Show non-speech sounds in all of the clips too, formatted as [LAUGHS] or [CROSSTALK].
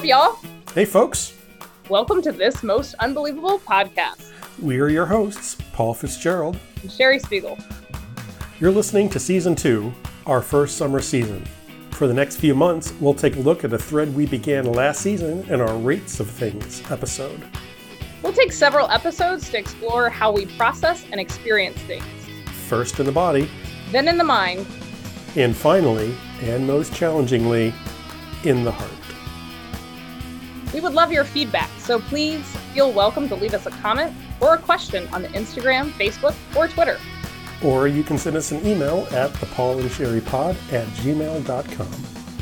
up, y'all? Hey, folks. Welcome to this most unbelievable podcast. We are your hosts, Paul Fitzgerald. And Sherry Spiegel. You're listening to Season 2, our first summer season. For the next few months, we'll take a look at a thread we began last season in our Rates of Things episode. We'll take several episodes to explore how we process and experience things. First in the body, then in the mind, and finally, and most challengingly, in the heart. We would love your feedback, so please feel welcome to leave us a comment or a question on the Instagram, Facebook, or Twitter. Or you can send us an email at the Paul and Sherry Pod at gmail.com.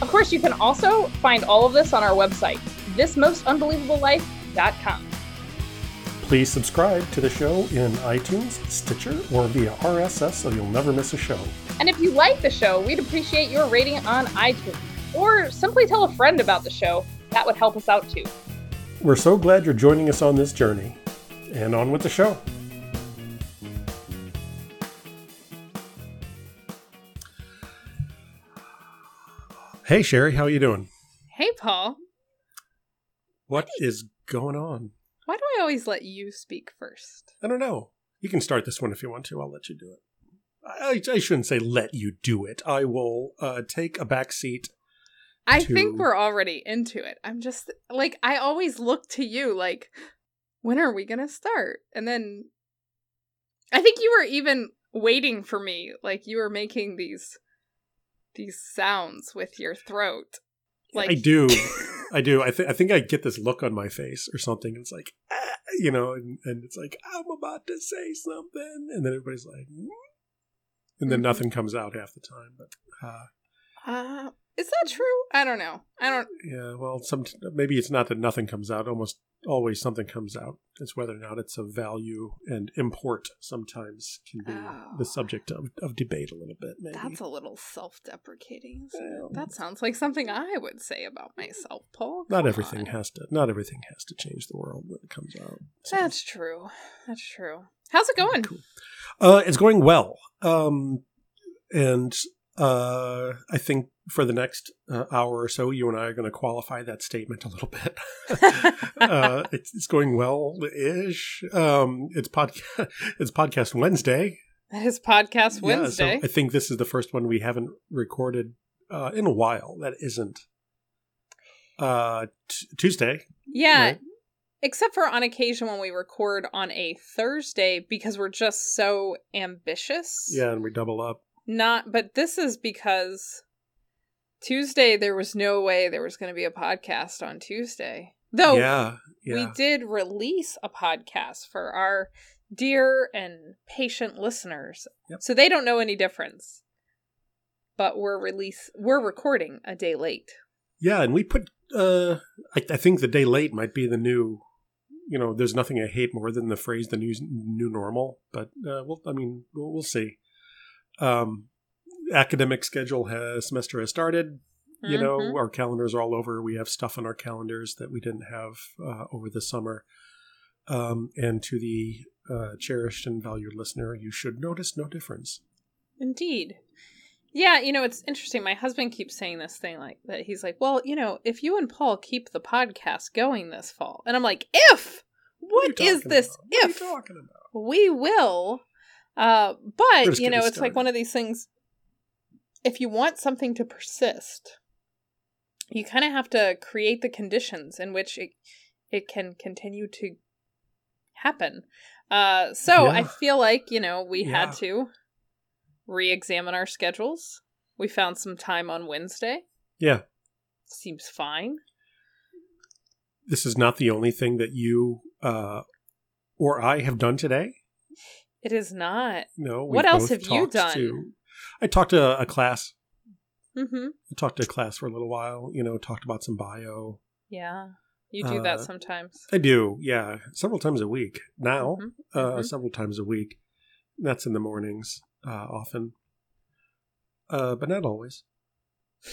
Of course, you can also find all of this on our website, thismostunbelievable.life.com. Please subscribe to the show in iTunes, Stitcher, or via RSS so you'll never miss a show. And if you like the show, we'd appreciate your rating on iTunes. Or simply tell a friend about the show. That would help us out too. We're so glad you're joining us on this journey. And on with the show. Hey Sherry, how are you doing? Hey Paul. What is going on? Why do I always let you speak first? I don't know. You can start this one if you want to. I'll let you do it. I, I shouldn't say let you do it. I will uh, take a back seat. I to... think we're already into it. I'm just like I always look to you like when are we going to start? And then I think you were even waiting for me like you were making these these sounds with your throat. Like [LAUGHS] I do. I do. I think I think I get this look on my face or something. It's like, ah, you know, and, and it's like I'm about to say something, and then everybody's like, mm? and then mm-hmm. nothing comes out half the time. But uh, uh, is that true? I don't know. I don't. Yeah. Well, some maybe it's not that nothing comes out. Almost always something comes out. It's whether or not it's of value and import sometimes can be oh. the subject of, of debate a little bit. Maybe. That's a little self deprecating. Well, that sounds like something I would say about myself, Paul. Come not everything on. has to not everything has to change the world when it comes out. So. That's true. That's true. How's it going? Cool. Uh, it's going well. Um, and uh, I think for the next uh, hour or so, you and I are going to qualify that statement a little bit. [LAUGHS] uh, it's, it's, going well ish. Um, it's podcast. [LAUGHS] It's podcast Wednesday. That is podcast Wednesday. Yeah, so I think this is the first one we haven't recorded uh, in a while. That isn't uh, t- Tuesday. Yeah. Right? Except for on occasion when we record on a Thursday because we're just so ambitious. Yeah, and we double up. Not, but this is because Tuesday, there was no way there was going to be a podcast on Tuesday. Though yeah, yeah. we did release a podcast for our dear and patient listeners. Yep. So they don't know any difference. But we're release we're recording a day late. Yeah, and we put uh I, I think the day late might be the new you know, there's nothing I hate more than the phrase the new new normal, but uh well I mean, we'll, we'll see. Um academic schedule has semester has started. You mm-hmm. know, our calendars are all over. We have stuff on our calendars that we didn't have uh, over the summer. Um, and to the uh, cherished and valued listener, you should notice no difference. Indeed. Yeah, you know, it's interesting. My husband keeps saying this thing like that. He's like, well, you know, if you and Paul keep the podcast going this fall, and I'm like, if what, what is this? What if we will, uh, but you know, it's started. like one of these things if you want something to persist, you kind of have to create the conditions in which it it can continue to happen. Uh, so yeah. I feel like you know we yeah. had to re-examine our schedules. We found some time on Wednesday. Yeah, seems fine. This is not the only thing that you uh, or I have done today. It is not. No. What else have you done? To, I talked to a class. Mm-hmm. I talked to a class for a little while. You know, talked about some bio. Yeah, you do uh, that sometimes. I do. Yeah, several times a week now. Mm-hmm. Uh, mm-hmm. Several times a week. That's in the mornings, uh, often, uh, but not always.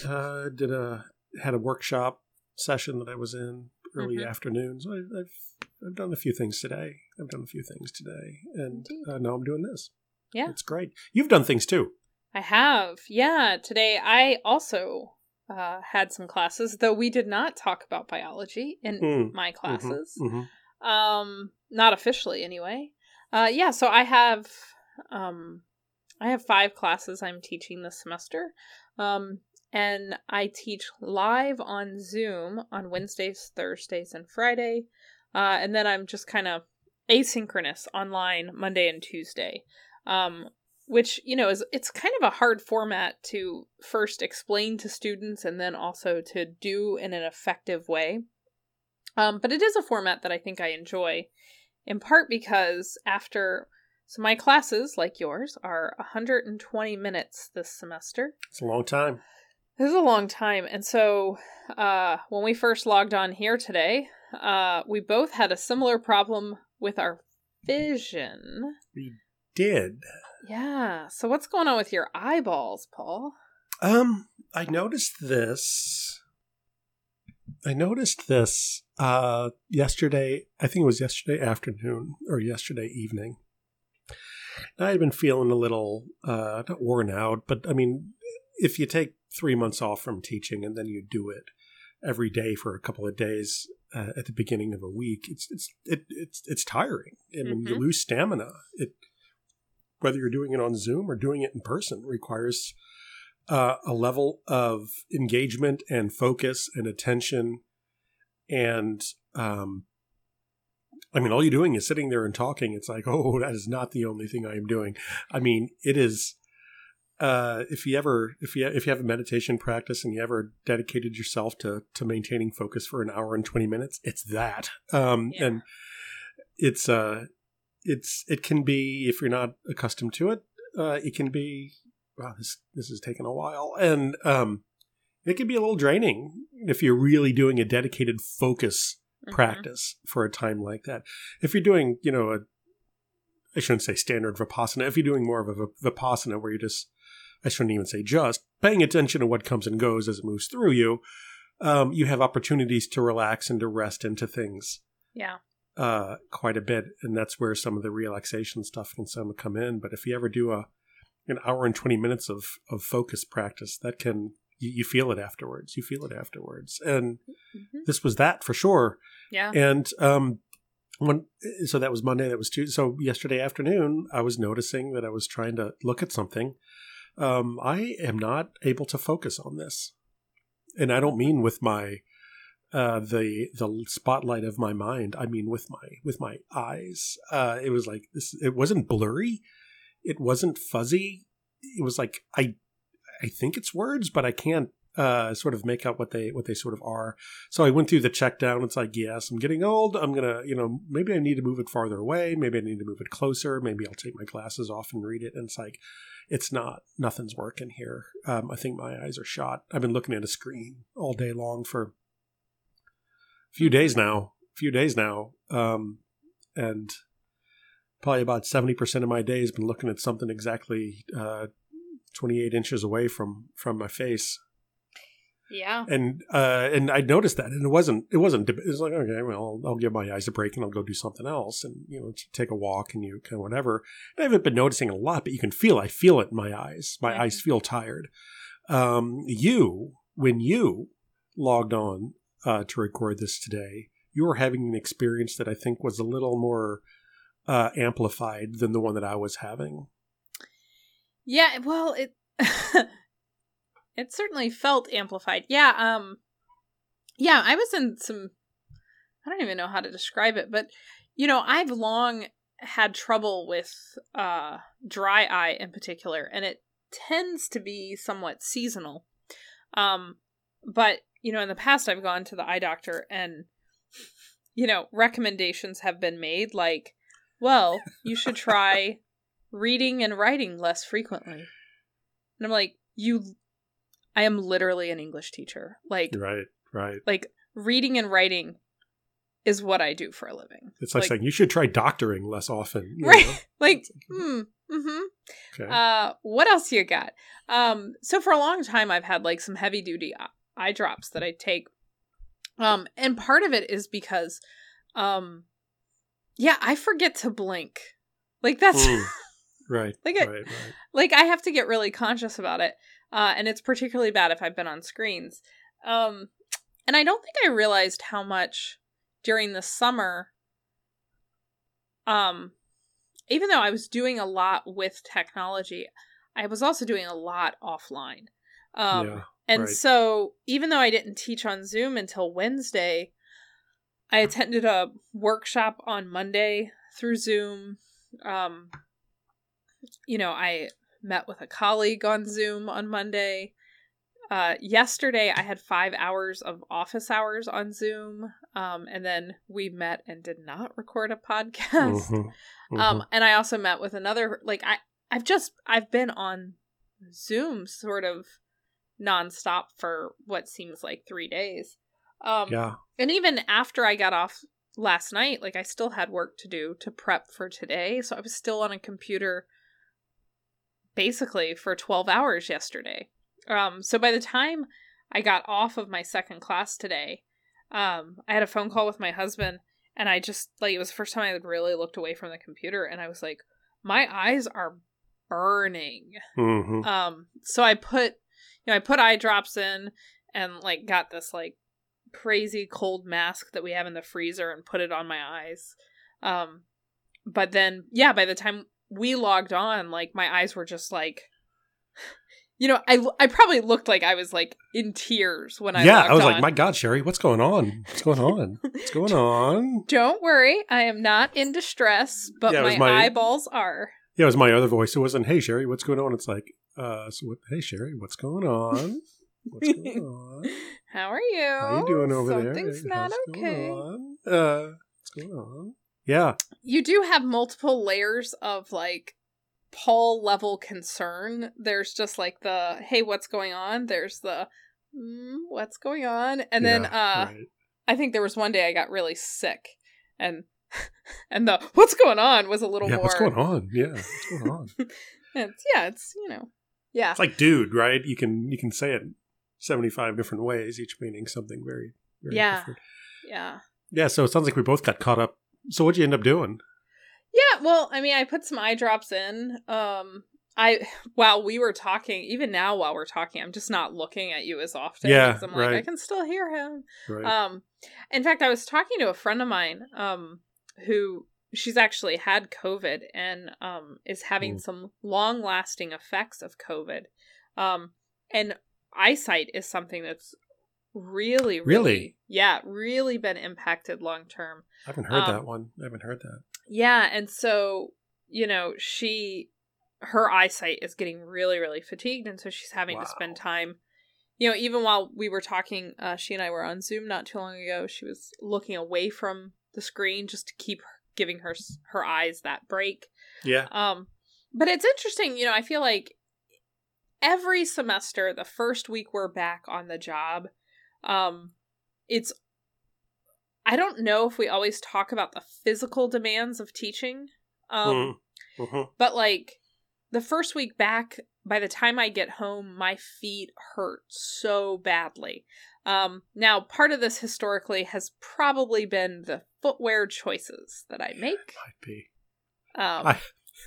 Uh, did a had a workshop session that I was in early mm-hmm. afternoons. I, have I've done a few things today. I've done a few things today, and uh, now I'm doing this. Yeah, it's great. You've done things too. I have. Yeah. Today I also uh, had some classes, though we did not talk about biology in mm. my mm-hmm. classes. Mm-hmm. Mm-hmm. Um, not officially, anyway. Uh, yeah, so I have um, I have five classes I'm teaching this semester. Um, and I teach live on Zoom on Wednesdays, Thursdays, and Friday. Uh, and then I'm just kind of asynchronous online Monday and Tuesday. Um, which you know is it's kind of a hard format to first explain to students and then also to do in an effective way. Um, but it is a format that i think i enjoy in part because after so my classes like yours are 120 minutes this semester. It's a long time. This is a long time. And so uh, when we first logged on here today uh, we both had a similar problem with our vision. We did yeah. So what's going on with your eyeballs, Paul? Um, I noticed this. I noticed this uh yesterday. I think it was yesterday afternoon or yesterday evening. I had been feeling a little uh not worn out, but I mean, if you take three months off from teaching and then you do it every day for a couple of days uh, at the beginning of a week, it's it's it, it's it's tiring. I mean, mm-hmm. you lose stamina. It whether you're doing it on Zoom or doing it in person, requires uh, a level of engagement and focus and attention. And um, I mean, all you're doing is sitting there and talking. It's like, oh, that is not the only thing I am doing. I mean, it is. Uh, if you ever, if you if you have a meditation practice and you ever dedicated yourself to to maintaining focus for an hour and twenty minutes, it's that. Um, yeah. And it's uh, it's it can be if you're not accustomed to it, uh, it can be wow this this is taking a while, and um, it can be a little draining if you're really doing a dedicated focus mm-hmm. practice for a time like that. If you're doing you know a I shouldn't say standard vipassana. If you're doing more of a vipassana where you're just I shouldn't even say just paying attention to what comes and goes as it moves through you, um, you have opportunities to relax and to rest into things. Yeah uh, quite a bit, and that's where some of the relaxation stuff can some come in. But if you ever do a an hour and twenty minutes of of focus practice, that can you, you feel it afterwards. You feel it afterwards, and mm-hmm. this was that for sure. Yeah, and um, when so that was Monday. That was Tuesday. So yesterday afternoon, I was noticing that I was trying to look at something. Um, I am not able to focus on this, and I don't mean with my uh, the the spotlight of my mind. I mean, with my with my eyes, uh, it was like this. It wasn't blurry. It wasn't fuzzy. It was like I I think it's words, but I can't uh, sort of make out what they what they sort of are. So I went through the check down. It's like, yes, I'm getting old. I'm gonna, you know, maybe I need to move it farther away. Maybe I need to move it closer. Maybe I'll take my glasses off and read it. And it's like, it's not. Nothing's working here. Um, I think my eyes are shot. I've been looking at a screen all day long for few days now, few days now, um, and probably about seventy percent of my day has been looking at something exactly uh, twenty eight inches away from from my face. Yeah, and uh, and I noticed that, and it wasn't it wasn't it was like okay, well, I'll, I'll give my eyes a break and I'll go do something else, and you know, take a walk and you kind of whatever. And I haven't been noticing a lot, but you can feel I feel it in my eyes. My eyes feel tired. Um, you when you logged on uh, to record this today, you were having an experience that I think was a little more uh, amplified than the one that I was having. Yeah, well, it [LAUGHS] it certainly felt amplified. Yeah, um, yeah, I was in some. I don't even know how to describe it, but you know, I've long had trouble with uh, dry eye in particular, and it tends to be somewhat seasonal. Um, but you know, in the past, I've gone to the eye doctor and, you know, recommendations have been made like, well, you should try [LAUGHS] reading and writing less frequently. And I'm like, you, I am literally an English teacher. Like, right, right. Like, reading and writing is what I do for a living. It's like, like saying you should try doctoring less often. Right. Know? [LAUGHS] like, hmm. Mm-hmm. Okay. Uh, what else you got? Um, so for a long time, I've had like some heavy duty eye drops that I take. Um, and part of it is because, um, yeah, I forget to blink. Like that's [LAUGHS] Right. Like, it, right, right. like I have to get really conscious about it, uh, and it's particularly bad if I've been on screens. Um, and I don't think I realized how much during the summer. Um, even though I was doing a lot with technology, I was also doing a lot offline. Um, yeah, and right. so even though I didn't teach on Zoom until Wednesday, I attended a workshop on Monday through Zoom. Um, you know, I met with a colleague on Zoom on Monday. Uh, yesterday, I had five hours of office hours on Zoom, um, and then we met and did not record a podcast. Mm-hmm. [LAUGHS] Mm-hmm. Um, and I also met with another. Like I, I've just I've been on Zoom sort of nonstop for what seems like three days. Um, yeah. And even after I got off last night, like I still had work to do to prep for today, so I was still on a computer basically for 12 hours yesterday. Um, so by the time I got off of my second class today, um, I had a phone call with my husband, and I just like it was the first time I had really looked away from the computer, and I was like, my eyes are burning. Mm-hmm. Um, so I put, you know, I put eye drops in, and like got this like crazy cold mask that we have in the freezer and put it on my eyes. Um, but then yeah, by the time we logged on, like my eyes were just like [LAUGHS] you know, I, I probably looked like I was like in tears when I yeah I was on. like my God Sherry what's going on? What's going on? [LAUGHS] What's going on? Don't worry I am not in distress but yeah, my, my, eyeballs are. Yeah it was my other voice. It wasn't hey Sherry what's going on? It's like uh so what hey Sherry what's going on what's going [LAUGHS] on how are you how are you doing over Something's there Something's not How's okay uh what's going on yeah you do have multiple layers of like Paul level concern. There's just like the hey, what's going on? There's the mm, what's going on? And yeah, then uh right. I think there was one day I got really sick and [LAUGHS] and the what's going on was a little yeah, more what's going on? Yeah, what's going on? [LAUGHS] it's, yeah, it's you know. Yeah. It's like dude, right? You can you can say it 75 different ways, each meaning something very, very yeah. different. Yeah. Yeah, so it sounds like we both got caught up. So what'd you end up doing? Yeah, well, I mean, I put some eye drops in. Um, I while we were talking, even now while we're talking, I'm just not looking at you as often. Yeah, I'm like, right. I can still hear him. Right. Um, in fact, I was talking to a friend of mine, um, who she's actually had COVID and um is having mm. some long lasting effects of COVID. Um, and eyesight is something that's really, really, really, yeah, really been impacted long term. I haven't heard um, that one. I haven't heard that. Yeah, and so, you know, she her eyesight is getting really really fatigued and so she's having wow. to spend time you know even while we were talking uh, she and i were on zoom not too long ago she was looking away from the screen just to keep giving her her eyes that break yeah um but it's interesting you know i feel like every semester the first week we're back on the job um it's I don't know if we always talk about the physical demands of teaching. Um, mm-hmm. But like the first week back, by the time I get home, my feet hurt so badly. Um, now, part of this historically has probably been the footwear choices that I make. Might be. Um, I,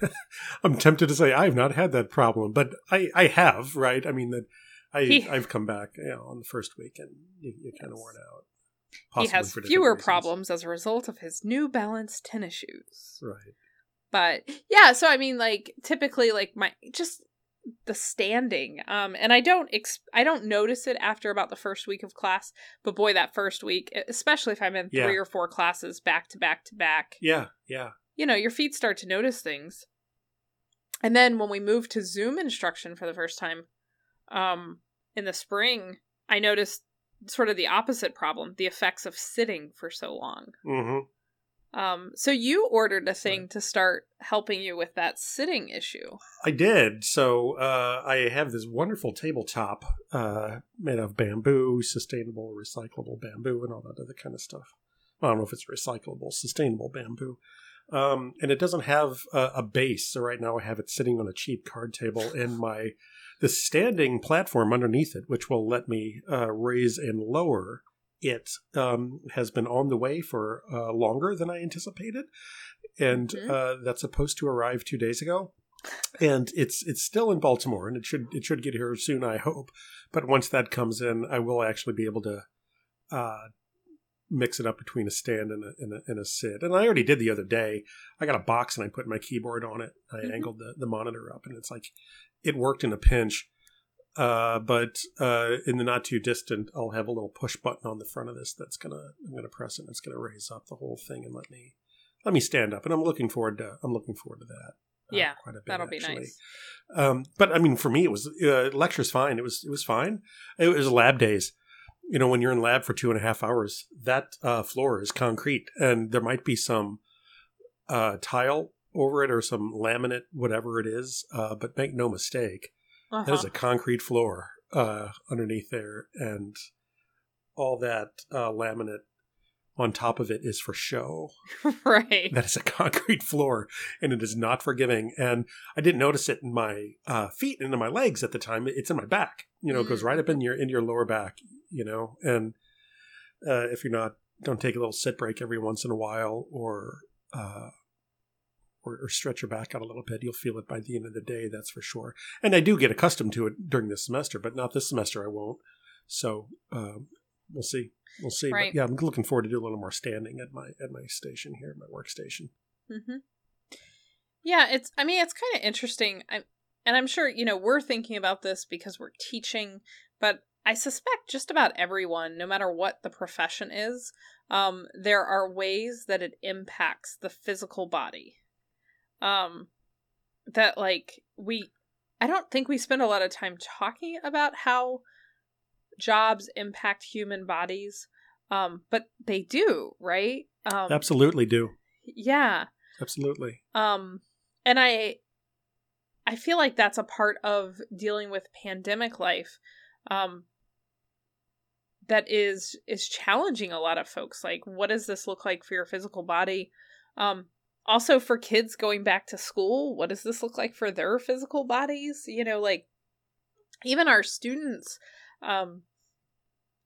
[LAUGHS] I'm tempted to say I've not had that problem, but I, I have, right? I mean that I he, I've come back you know, on the first week and you, are kind of worn out he has fewer problems as a result of his New Balance tennis shoes. Right. But yeah, so I mean, like typically, like my just the standing um and i don't ex- i don't notice it after about the first week of class but boy that first week especially if i'm in yeah. three or four classes back to back to back yeah yeah you know your feet start to notice things and then when we moved to zoom instruction for the first time um in the spring i noticed sort of the opposite problem the effects of sitting for so long mm-hmm. Um so you ordered a thing right. to start helping you with that sitting issue i did so uh i have this wonderful tabletop uh made of bamboo sustainable recyclable bamboo and all that other kind of stuff i don't know if it's recyclable sustainable bamboo um, and it doesn't have a, a base. So right now I have it sitting on a cheap card table in [LAUGHS] my the standing platform underneath it, which will let me uh, raise and lower it, um, has been on the way for uh, longer than I anticipated, and mm-hmm. uh, that's supposed to arrive two days ago. and it's it's still in Baltimore, and it should it should get here soon, I hope. But once that comes in, I will actually be able to uh, mix it up between a stand and a, and a, and a sit. And I already did the other day. I got a box and I put my keyboard on it. I mm-hmm. angled the, the monitor up, and it's like it worked in a pinch. Uh, but uh, in the not too distant, I'll have a little push button on the front of this that's gonna I'm gonna press it. and It's gonna raise up the whole thing and let me let me stand up. And I'm looking forward to I'm looking forward to that. Uh, yeah, quite a bit. That'll actually. be nice. Um, but I mean, for me, it was uh, lecture's fine. It was it was fine. It was lab days. You know, when you're in lab for two and a half hours, that uh, floor is concrete, and there might be some uh, tile over it or some laminate, whatever it is. Uh, but make no mistake, uh-huh. that is a concrete floor uh, underneath there, and all that uh, laminate on top of it is for show. [LAUGHS] right. That is a concrete floor and it is not forgiving. And I didn't notice it in my uh, feet and in my legs at the time. It's in my back. You know, mm. it goes right up in your in your lower back, you know. And uh, if you're not don't take a little sit break every once in a while or uh, or, or, stretch your back out a little bit, you'll feel it by the end of the day, that's for sure. And I do get accustomed to it during this semester, but not this semester I won't. So um, we'll see. We'll see. Right. But yeah, I'm looking forward to do a little more standing at my at my station here, my workstation. Mm-hmm. Yeah, it's. I mean, it's kind of interesting. I, and I'm sure you know we're thinking about this because we're teaching, but I suspect just about everyone, no matter what the profession is, um, there are ways that it impacts the physical body. Um, that like we, I don't think we spend a lot of time talking about how jobs impact human bodies um but they do right? Um absolutely do. yeah. Absolutely. Um and i i feel like that's a part of dealing with pandemic life um that is is challenging a lot of folks. Like what does this look like for your physical body? Um also for kids going back to school what does this look like for their physical bodies you know like even our students um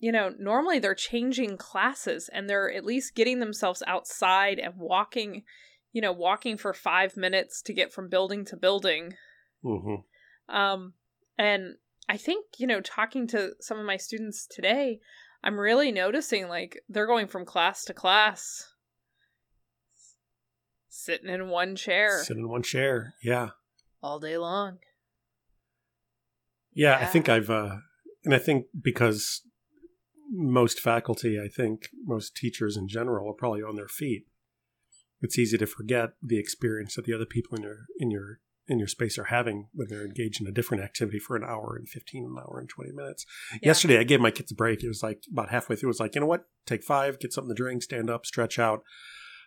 you know, normally they're changing classes and they're at least getting themselves outside and walking, you know, walking for five minutes to get from building to building. Mm-hmm. Um, and I think, you know, talking to some of my students today, I'm really noticing like they're going from class to class, sitting in one chair. Sitting in one chair, yeah. All day long. Yeah, yeah. I think I've, uh, and I think because most faculty, I think, most teachers in general are probably on their feet. It's easy to forget the experience that the other people in your in your in your space are having when they're engaged in a different activity for an hour and 15 an hour and 20 minutes yeah. yesterday i gave my kids a break it was like about halfway through it was like you know what take five get something to drink stand up stretch out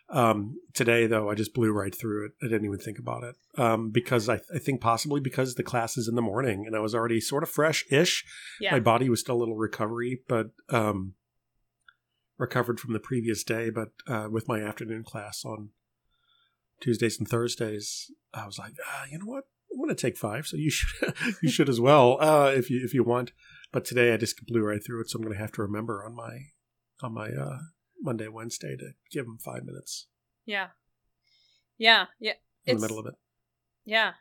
um, today, though, I just blew right through it. I didn't even think about it um, because I, I, think possibly because the class is in the morning and I was already sort of fresh-ish. Yeah. My body was still a little recovery, but um, recovered from the previous day. But uh, with my afternoon class on Tuesdays and Thursdays, I was like, ah, you know what? I'm going to take five, so you should [LAUGHS] you should as well uh, if you if you want. But today I just blew right through it, so I'm going to have to remember on my on my uh, Monday, Wednesday to give them five minutes. Yeah. Yeah. Yeah. In it's, the middle of it. Yeah.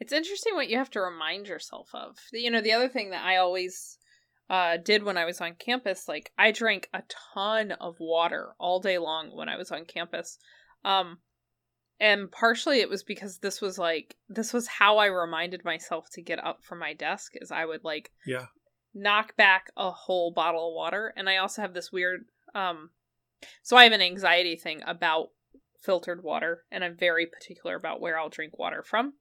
It's interesting what you have to remind yourself of. You know, the other thing that I always uh, did when I was on campus, like I drank a ton of water all day long when I was on campus. Um, and partially it was because this was like this was how I reminded myself to get up from my desk is I would like yeah knock back a whole bottle of water and I also have this weird um, so I have an anxiety thing about filtered water, and I'm very particular about where I'll drink water from.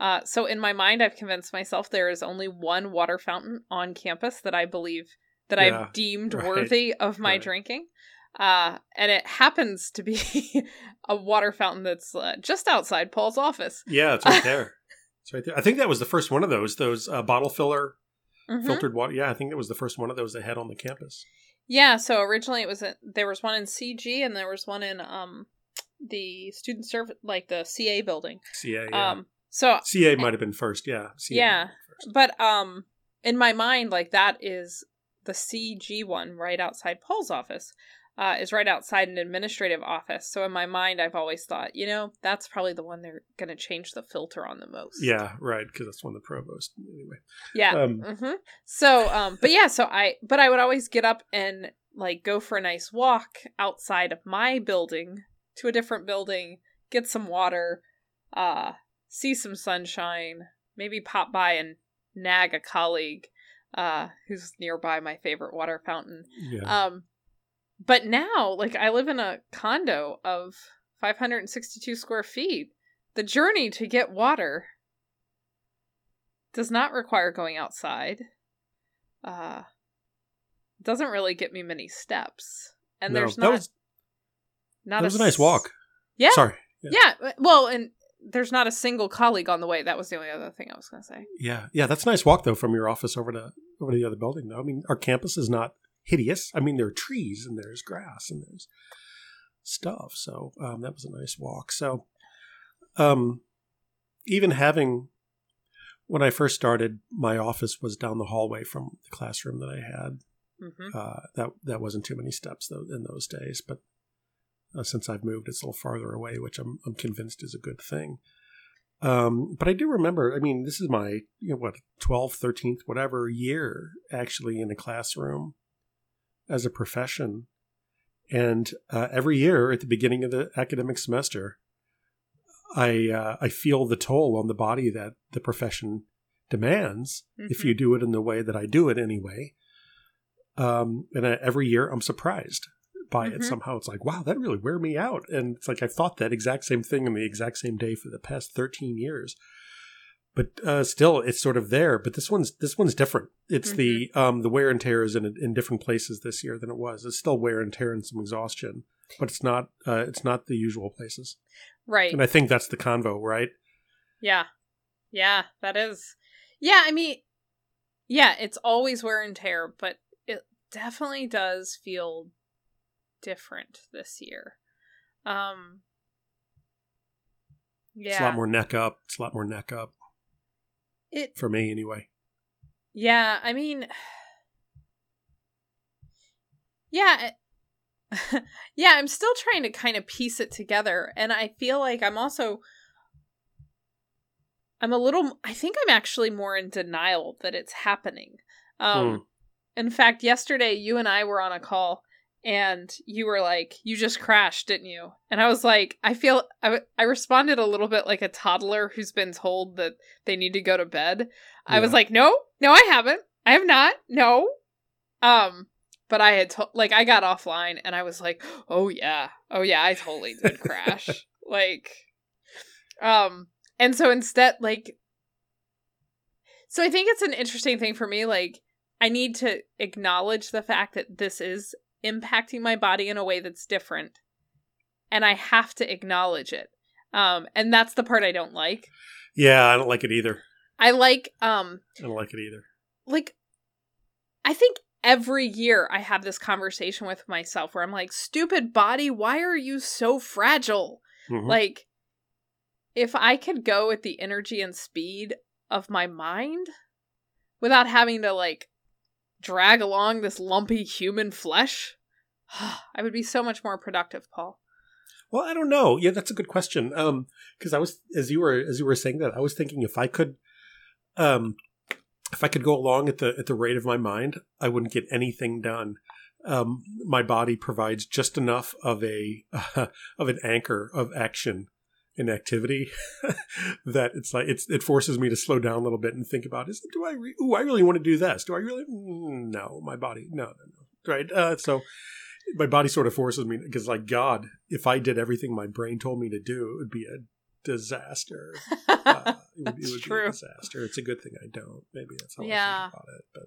Uh, so in my mind, I've convinced myself there is only one water fountain on campus that I believe that yeah, I've deemed right, worthy of my right. drinking. Uh, and it happens to be [LAUGHS] a water fountain that's uh, just outside Paul's office. Yeah, it's right there. [LAUGHS] it's right there. I think that was the first one of those, those uh, bottle filler mm-hmm. filtered water. Yeah, I think it was the first one of those they had on the campus. Yeah, so originally it was a, there was one in CG and there was one in um the student service like the CA building. CA. Yeah. Um so CA might have been first, yeah. CA yeah. First. But um in my mind like that is the CG one right outside Paul's office. Uh, is right outside an administrative office. So in my mind, I've always thought, you know, that's probably the one they're going to change the filter on the most. Yeah, right, because that's one of the provost anyway. Yeah. Um, mm-hmm. So, um, but yeah, so I, but I would always get up and like go for a nice walk outside of my building to a different building, get some water, uh, see some sunshine, maybe pop by and nag a colleague uh, who's nearby my favorite water fountain. Yeah. Um, but now, like, I live in a condo of 562 square feet. The journey to get water does not require going outside. Uh, doesn't really get me many steps, and no, there's not. Was, not that was a, a nice walk. Yeah. Sorry. Yeah. yeah. Well, and there's not a single colleague on the way. That was the only other thing I was going to say. Yeah, yeah, that's a nice walk though from your office over to over to the other building. Though I mean, our campus is not hideous. I mean, there are trees and there's grass and there's stuff. So um, that was a nice walk. So um, even having when I first started, my office was down the hallway from the classroom that I had. Mm-hmm. Uh, that that wasn't too many steps though in those days, but uh, since I've moved, it's a little farther away, which I'm I'm convinced is a good thing. Um, but I do remember, I mean, this is my, you know, what, 12th, 13th, whatever year actually in a classroom as a profession. And uh, every year at the beginning of the academic semester, I uh, I feel the toll on the body that the profession demands mm-hmm. if you do it in the way that I do it anyway. Um, and I, every year I'm surprised by mm-hmm. it somehow. It's like, wow, that really wear me out. And it's like I've thought that exact same thing in the exact same day for the past 13 years but uh, still it's sort of there. But this one's this one's different. It's mm-hmm. the um, the wear and tear is in in different places this year than it was. It's still wear and tear and some exhaustion, but it's not uh, it's not the usual places. Right. And I think that's the convo, right? Yeah, yeah, that is. Yeah, I mean, yeah, it's always wear and tear, but it definitely does feel different this year. Um, yeah. It's a lot more neck up. It's a lot more neck up. It for me anyway. Yeah, I mean [SIGHS] Yeah, [LAUGHS] yeah, I'm still trying to kind of piece it together and I feel like I'm also I'm a little I think I'm actually more in denial that it's happening. Um hmm. in fact, yesterday you and I were on a call and you were like you just crashed didn't you? And i was like i feel I, I responded a little bit like a toddler who's been told that they need to go to bed. Yeah. i was like no no i haven't. I have not. No. Um but i had to- like i got offline and i was like oh yeah. Oh yeah i totally did [LAUGHS] crash. Like um and so instead like so i think it's an interesting thing for me like I need to acknowledge the fact that this is impacting my body in a way that's different and I have to acknowledge it. Um, and that's the part I don't like. Yeah, I don't like it either. I like um I don't like it either. Like I think every year I have this conversation with myself where I'm like, stupid body, why are you so fragile? Mm-hmm. Like if I could go at the energy and speed of my mind without having to like drag along this lumpy human flesh, [SIGHS] I would be so much more productive, Paul. Well, I don't know. Yeah, that's a good question. Um, because I was as you were as you were saying that, I was thinking if I could, um, if I could go along at the at the rate of my mind, I wouldn't get anything done. Um, my body provides just enough of a uh, [LAUGHS] of an anchor of action and activity [LAUGHS] that it's like it's it forces me to slow down a little bit and think about is do I re- ooh I really want to do this. Do I really mm, no my body no no no right? Uh, so my body sort of forces me because like god if i did everything my brain told me to do it would be a disaster. [LAUGHS] Uh, it would, it would be a disaster. It's a good thing i don't. Maybe that's how yeah. i think about it but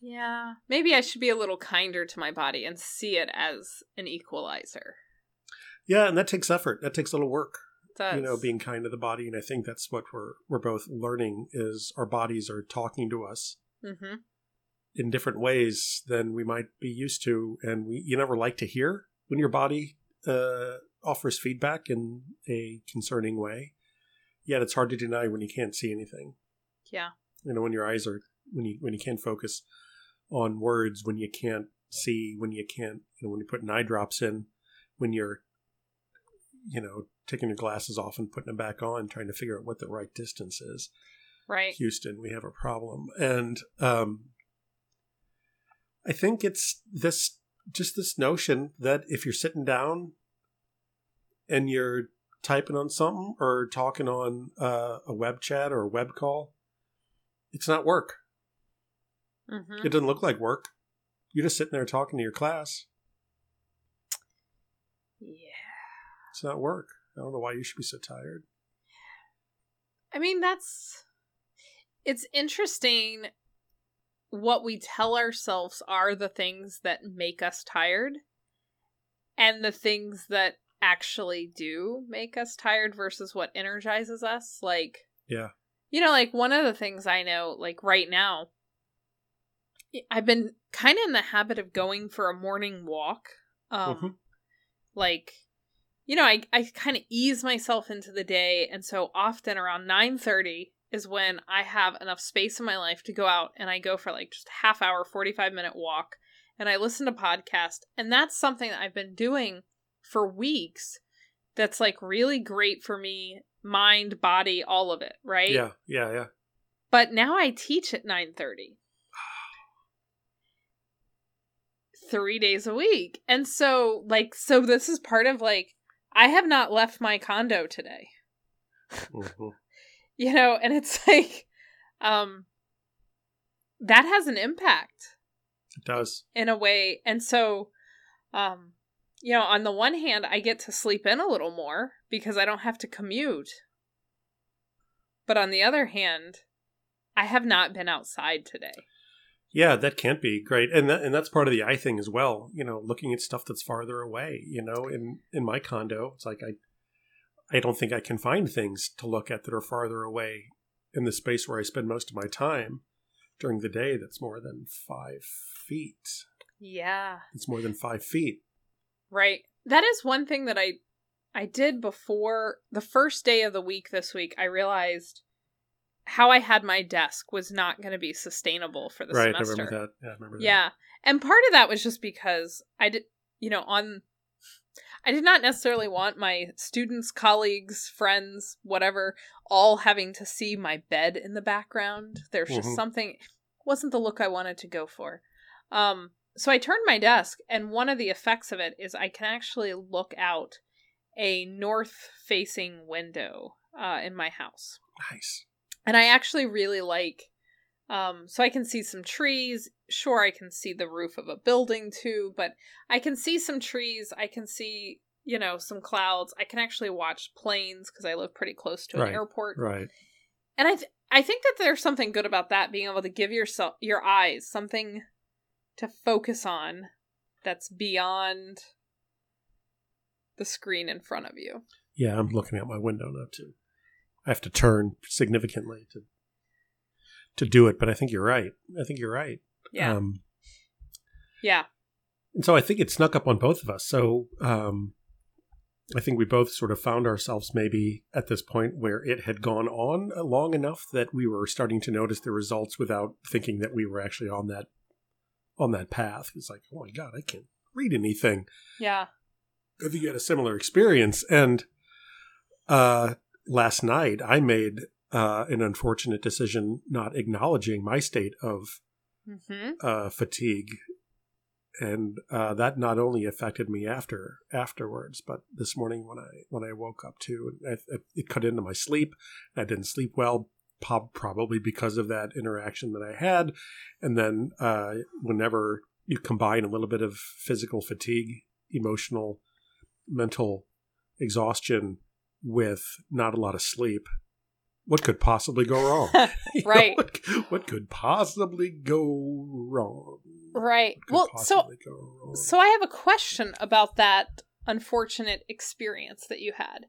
yeah. Maybe i should be a little kinder to my body and see it as an equalizer. Yeah and that takes effort. That takes a little work you know being kind to the body and i think that's what we're we're both learning is our bodies are talking to us mm-hmm. in different ways than we might be used to and we you never like to hear when your body uh, offers feedback in a concerning way yet it's hard to deny when you can't see anything. Yeah. You know when your eyes are when you when you can't focus on words when you can't see, when you can't, you know, when you put eye drops in, when you're, you know, taking your glasses off and putting them back on, trying to figure out what the right distance is. Right. Houston, we have a problem. And um, I think it's this just this notion that if you're sitting down and you're typing on something or talking on uh, a web chat or a web call, it's not work. Mm-hmm. It doesn't look like work. You're just sitting there talking to your class. Yeah. It's not work. I don't know why you should be so tired. I mean, that's. It's interesting what we tell ourselves are the things that make us tired and the things that actually do make us tired versus what energizes us. Like, yeah. You know, like one of the things I know, like right now, I've been kind of in the habit of going for a morning walk. Um, mm-hmm. Like, you know, I, I kind of ease myself into the day. And so often around 9.30 is when I have enough space in my life to go out and I go for like just half hour, 45 minute walk and I listen to podcast. And that's something that I've been doing for weeks that's like really great for me, mind, body, all of it, right? Yeah, yeah, yeah. But now I teach at 9:30. [SIGHS] 3 days a week. And so like so this is part of like I have not left my condo today. Mm-hmm. [LAUGHS] you know, and it's [LAUGHS] like um that has an impact. It does. In a way. And so um you know, on the one hand, I get to sleep in a little more because I don't have to commute. But on the other hand, I have not been outside today. Yeah, that can't be great, and that, and that's part of the eye thing as well. You know, looking at stuff that's farther away. You know, in in my condo, it's like I, I don't think I can find things to look at that are farther away in the space where I spend most of my time during the day. That's more than five feet. Yeah, it's more than five feet. Right. That is one thing that I I did before the first day of the week this week. I realized how I had my desk was not going to be sustainable for the right, semester. I remember that. Yeah, I remember that. Yeah. And part of that was just because I did, you know, on I did not necessarily want my students, colleagues, friends, whatever, all having to see my bed in the background. There's just mm-hmm. something wasn't the look I wanted to go for. Um so I turned my desk, and one of the effects of it is I can actually look out a north facing window uh, in my house. Nice. And I actually really like. Um, so I can see some trees. Sure, I can see the roof of a building too, but I can see some trees. I can see, you know, some clouds. I can actually watch planes because I live pretty close to an right, airport. Right. And I, th- I think that there's something good about that being able to give yourself your eyes something to focus on that's beyond the screen in front of you. Yeah, I'm looking out my window now too. I have to turn significantly to to do it, but I think you're right. I think you're right. Yeah. Um, yeah. And so I think it snuck up on both of us. So um, I think we both sort of found ourselves maybe at this point where it had gone on long enough that we were starting to notice the results without thinking that we were actually on that on that path. It's like, oh my god, I can't read anything. Yeah. I think you had a similar experience, and uh, last night I made uh, an unfortunate decision not acknowledging my state of mm-hmm. uh, fatigue, and uh, that not only affected me after afterwards, but this morning when I when I woke up too, it, it cut into my sleep. I didn't sleep well probably because of that interaction that I had. And then uh, whenever you combine a little bit of physical fatigue, emotional, mental exhaustion with not a lot of sleep, what could possibly go wrong? [LAUGHS] [LAUGHS] right. Know, what, what, could possibly go wrong? Right. Well, so so I have a question about that unfortunate experience that you had.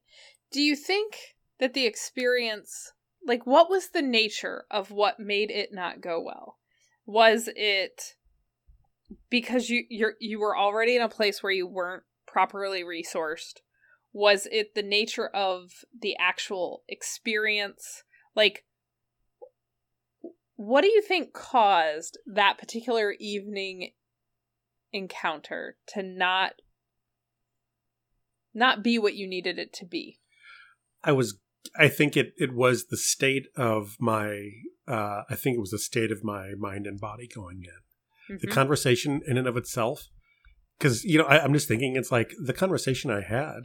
Do you think that the experience like what was the nature of what made it not go well? Was it because you you're you were already in a place where you weren't properly resourced? Was it the nature of the actual experience? Like what do you think caused that particular evening encounter to not not be what you needed it to be? I was I think it it was the state of my uh I think it was the state of my mind and body going in. Mm-hmm. The conversation in and of itself because you know I, I'm just thinking it's like the conversation I had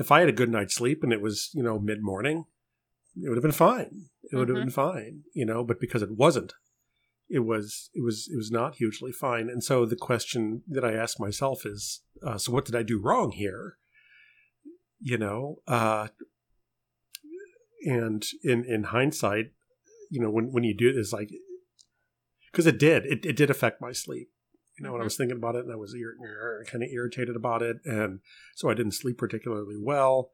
if I had a good night's sleep and it was, you know, mid morning, it would have been fine. It would mm-hmm. have been fine, you know, but because it wasn't, it was it was it was not hugely fine. And so the question that I ask myself is, uh, so what did I do wrong here? You know, uh, and in in hindsight, you know, when when you do this, like, because it did, it, it did affect my sleep. You know, when I mm-hmm. was thinking about it, and I was ir- kind of irritated about it, and so I didn't sleep particularly well.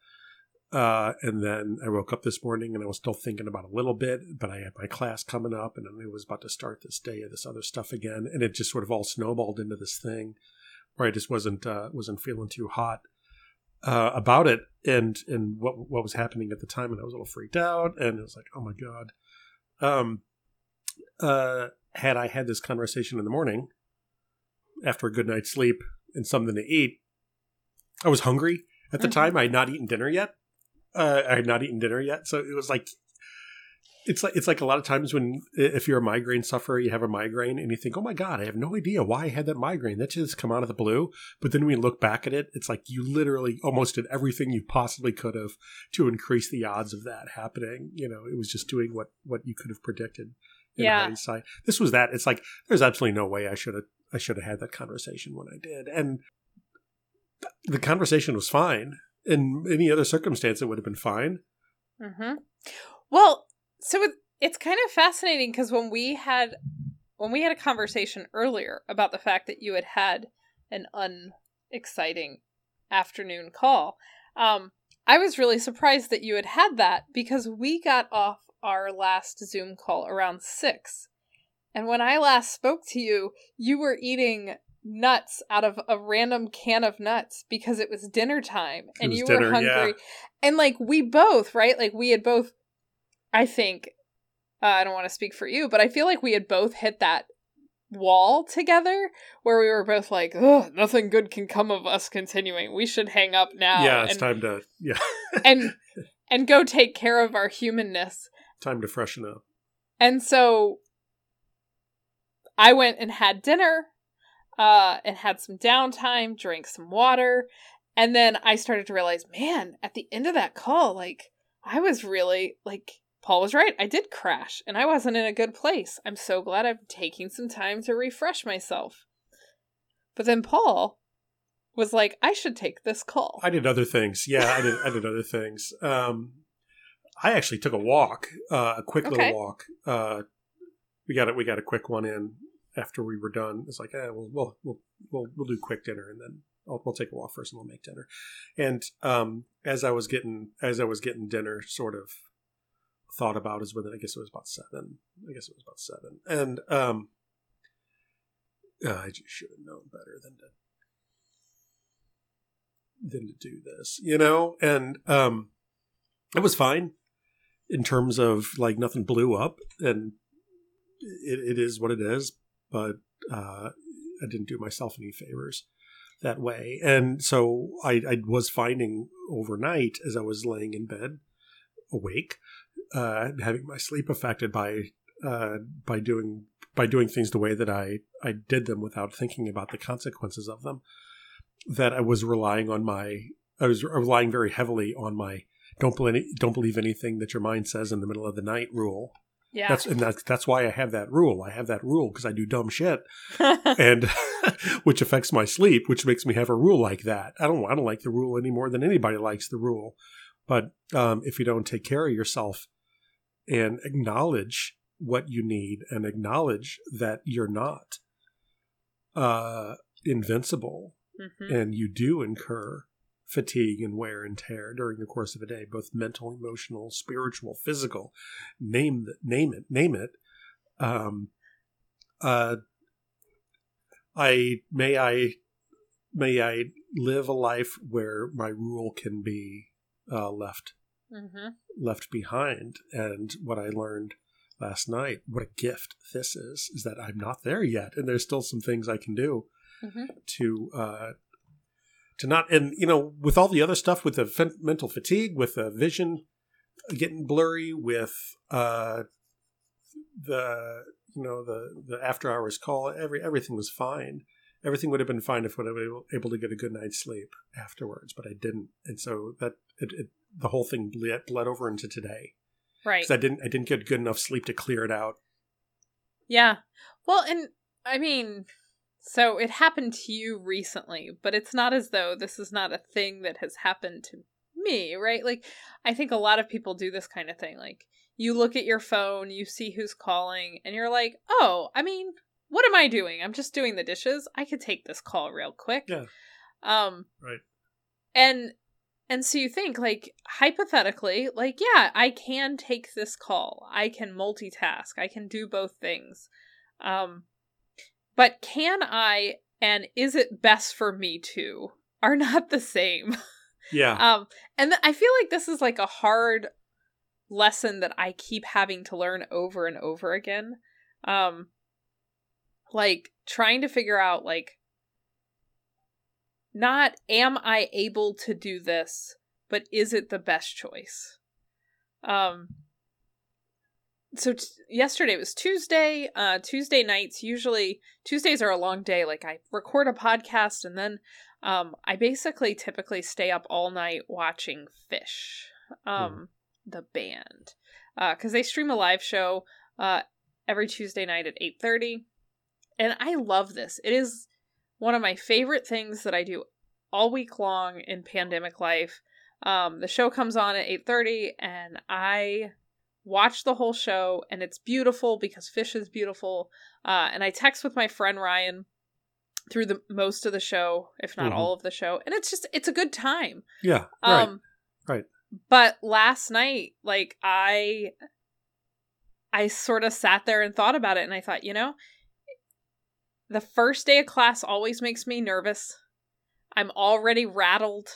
Uh, and then I woke up this morning and I was still thinking about a little bit, but I had my class coming up and I was about to start this day of this other stuff again, and it just sort of all snowballed into this thing where I just wasn't uh, wasn't feeling too hot uh, about it and and what what was happening at the time, and I was a little freaked out, and it was like, oh my god. Um, uh, had I had this conversation in the morning, after a good night's sleep and something to eat. I was hungry at the mm-hmm. time. I had not eaten dinner yet. Uh, I had not eaten dinner yet, so it was like it's like it's like a lot of times when if you're a migraine sufferer, you have a migraine and you think, "Oh my god, I have no idea why I had that migraine. That just come out of the blue." But then when you look back at it, it's like you literally almost did everything you possibly could have to increase the odds of that happening. You know, it was just doing what what you could have predicted yeah. hindsight. This was that. It's like there's absolutely no way I should have I should have had that conversation when I did. And the conversation was fine. In any other circumstance, it would have been fine. Mm-hmm. Well, so it, it's kind of fascinating because when we had when we had a conversation earlier about the fact that you had had an unexciting afternoon call, um, I was really surprised that you had had that because we got off our last Zoom call around six. And when I last spoke to you, you were eating nuts out of a random can of nuts because it was dinner time and you dinner, were hungry. Yeah. And like we both, right? Like we had both I think uh, I don't want to speak for you, but I feel like we had both hit that wall together where we were both like, "Oh, nothing good can come of us continuing. We should hang up now." Yeah, it's and, time to yeah. and [LAUGHS] and go take care of our humanness. Time to freshen up. And so I went and had dinner, uh, and had some downtime, drank some water, and then I started to realize, man, at the end of that call, like I was really like Paul was right. I did crash, and I wasn't in a good place. I'm so glad I'm taking some time to refresh myself. But then Paul was like, I should take this call. I did other things. Yeah, I did. I did other things. Um, I actually took a walk, uh, a quick okay. little walk. Uh, we got it. We got a quick one in after we were done. It's like, eh, we'll we'll we'll we'll, we'll do quick dinner and then I'll, we'll take a walk first and we'll make dinner. And um, as I was getting as I was getting dinner, sort of thought about is when I guess it was about seven. I guess it was about seven, and um, uh, I just should have known better than to than to do this, you know. And um, it was fine in terms of like nothing blew up, and it, it is what it is but uh, I didn't do myself any favors that way. And so I, I, was finding overnight as I was laying in bed, awake, uh, having my sleep affected by uh, by doing by doing things the way that I I did them without thinking about the consequences of them. That I was relying on my I was relying very heavily on my don't believe don't believe anything that your mind says in the middle of the night rule yeah. That's and that's that's why I have that rule. I have that rule because I do dumb shit, [LAUGHS] and [LAUGHS] which affects my sleep, which makes me have a rule like that. I don't I don't like the rule any more than anybody likes the rule. But um, if you don't take care of yourself and acknowledge what you need and acknowledge that you're not uh, invincible mm-hmm. and you do incur fatigue and wear and tear during the course of a day, both mental, emotional, spiritual, physical. Name the, name it, name it. Um, uh, I may I may I live a life where my rule can be uh, left mm-hmm. left behind. And what I learned last night, what a gift this is, is that I'm not there yet, and there's still some things I can do mm-hmm. to uh, to not and you know with all the other stuff with the f- mental fatigue, with the vision getting blurry, with uh, the you know the the after hours call, every everything was fine. Everything would have been fine if I would have been able to get a good night's sleep afterwards, but I didn't, and so that it, it the whole thing bled, bled over into today. Right. Because I didn't I didn't get good enough sleep to clear it out. Yeah. Well, and I mean, so it happened to you recently, but it's not as though this is not a thing that has happened to me, right? Like, I think a lot of people do this kind of thing. Like, you look at your phone, you see who's calling, and you're like, oh, I mean, what am I doing? I'm just doing the dishes. I could take this call real quick. Yeah. Um, right. And and so you think like hypothetically, like yeah, I can take this call. I can multitask. I can do both things. Um but can I and is it best for me to are not the same. [LAUGHS] Yeah. um and th- I feel like this is like a hard lesson that I keep having to learn over and over again. Um like trying to figure out like not am I able to do this, but is it the best choice? Um so t- yesterday was Tuesday. Uh Tuesday nights usually Tuesdays are a long day. Like I record a podcast and then um I basically typically stay up all night watching Phish, Um mm. the band. Uh cuz they stream a live show uh every Tuesday night at 8:30 and I love this. It is one of my favorite things that I do all week long in pandemic life. Um, the show comes on at 8:30 and I watch the whole show and it's beautiful because Phish is beautiful. Uh, and I text with my friend Ryan through the most of the show, if not mm-hmm. all of the show, and it's just it's a good time. Yeah. Um right. right. But last night, like I I sort of sat there and thought about it and I thought, you know, the first day of class always makes me nervous. I'm already rattled.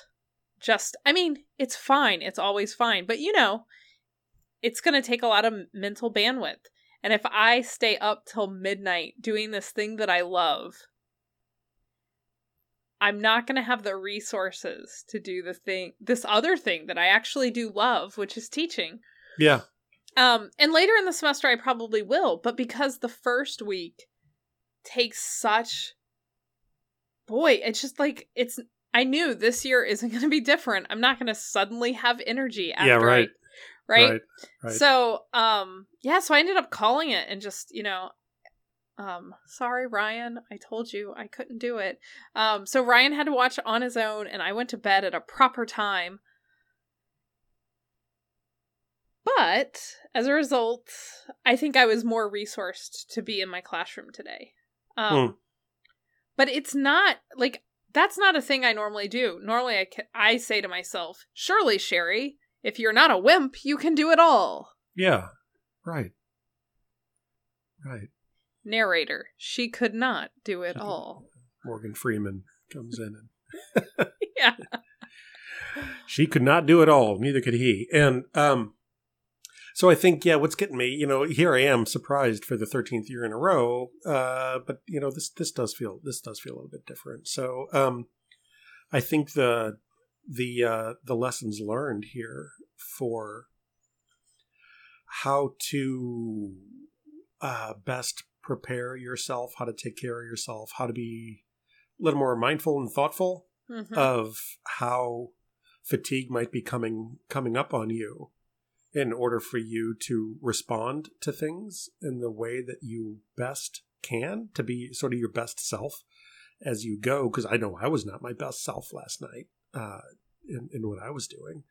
Just, I mean, it's fine. It's always fine. But you know, it's going to take a lot of mental bandwidth. And if I stay up till midnight doing this thing that I love, I'm not going to have the resources to do the thing, this other thing that I actually do love, which is teaching. Yeah. Um, and later in the semester, I probably will. But because the first week takes such boy it's just like it's i knew this year isn't going to be different i'm not going to suddenly have energy after yeah right. I, right? Right right. So um yeah so i ended up calling it and just you know um sorry ryan i told you i couldn't do it. Um so ryan had to watch it on his own and i went to bed at a proper time. But as a result i think i was more resourced to be in my classroom today. Um, mm. But it's not like that's not a thing I normally do. Normally, I I say to myself, "Surely, Sherry, if you're not a wimp, you can do it all." Yeah, right, right. Narrator: She could not do it all. [LAUGHS] Morgan Freeman comes in and [LAUGHS] yeah, [LAUGHS] she could not do it all. Neither could he. And um, so I think, yeah, what's getting me, you know, here I am surprised for the 13th year in a row. Uh, but you know, this, this does feel, this does feel a little bit different. So, um, I think the, the, uh, the lessons learned here for how to, uh, best prepare yourself, how to take care of yourself, how to be a little more mindful and thoughtful mm-hmm. of how fatigue might be coming, coming up on you in order for you to respond to things in the way that you best can to be sort of your best self as you go because i know i was not my best self last night uh, in, in what i was doing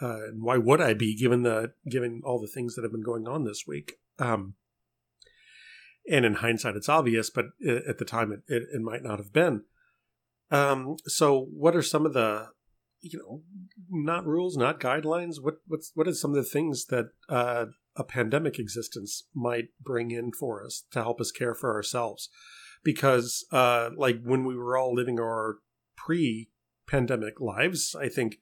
uh, and why would i be given the given all the things that have been going on this week um, and in hindsight it's obvious but at the time it, it, it might not have been um, so what are some of the you know, not rules, not guidelines. What what's what are some of the things that uh, a pandemic existence might bring in for us to help us care for ourselves? Because uh, like when we were all living our pre-pandemic lives, I think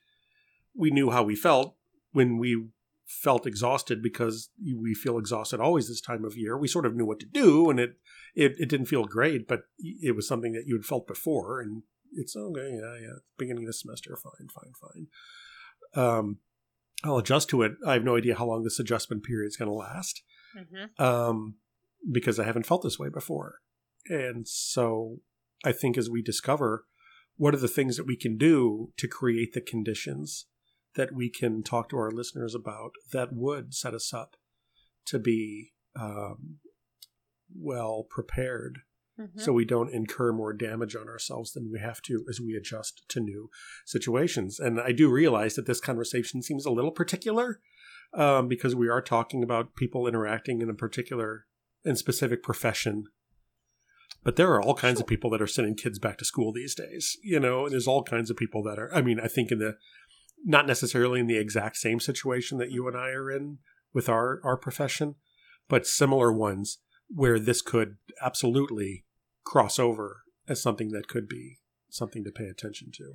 we knew how we felt when we felt exhausted because we feel exhausted always this time of year. We sort of knew what to do, and it it, it didn't feel great, but it was something that you had felt before, and it's okay. Yeah, yeah. Beginning of the semester, fine, fine, fine. Um, I'll adjust to it. I have no idea how long this adjustment period is going to last, mm-hmm. um, because I haven't felt this way before, and so I think as we discover what are the things that we can do to create the conditions that we can talk to our listeners about that would set us up to be um, well prepared mm-hmm. so we don't incur more damage on ourselves than we have to as we adjust to new situations. And I do realize that this conversation seems a little particular um, because we are talking about people interacting in a particular and specific profession but there are all kinds sure. of people that are sending kids back to school these days, you know, and there's all kinds of people that are, I mean, I think in the, not necessarily in the exact same situation that you and I are in with our, our profession, but similar ones where this could absolutely cross over as something that could be something to pay attention to.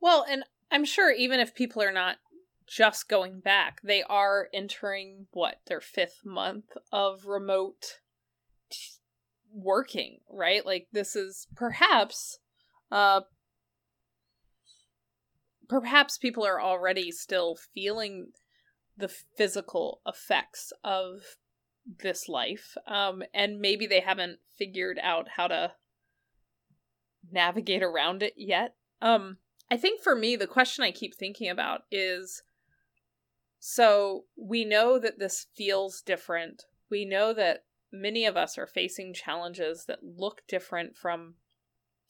Well, and I'm sure even if people are not just going back, they are entering what their fifth month of remote working, right? Like this is perhaps uh perhaps people are already still feeling the physical effects of this life um and maybe they haven't figured out how to navigate around it yet um i think for me the question i keep thinking about is so we know that this feels different we know that many of us are facing challenges that look different from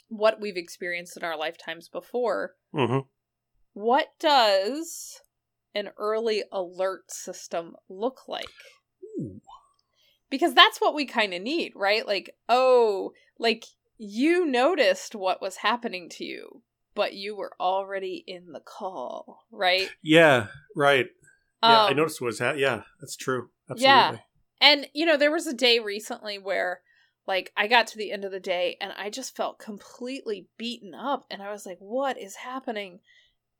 what we've experienced in our lifetimes before. Mm-hmm. What does an early alert system look like? Ooh. Because that's what we kind of need, right? Like, oh, like you noticed what was happening to you, but you were already in the call, right? Yeah, right. Yeah, um, I noticed what was ha- yeah, that's true. Absolutely. Yeah. And, you know, there was a day recently where, like, I got to the end of the day and I just felt completely beaten up. And I was like, what is happening?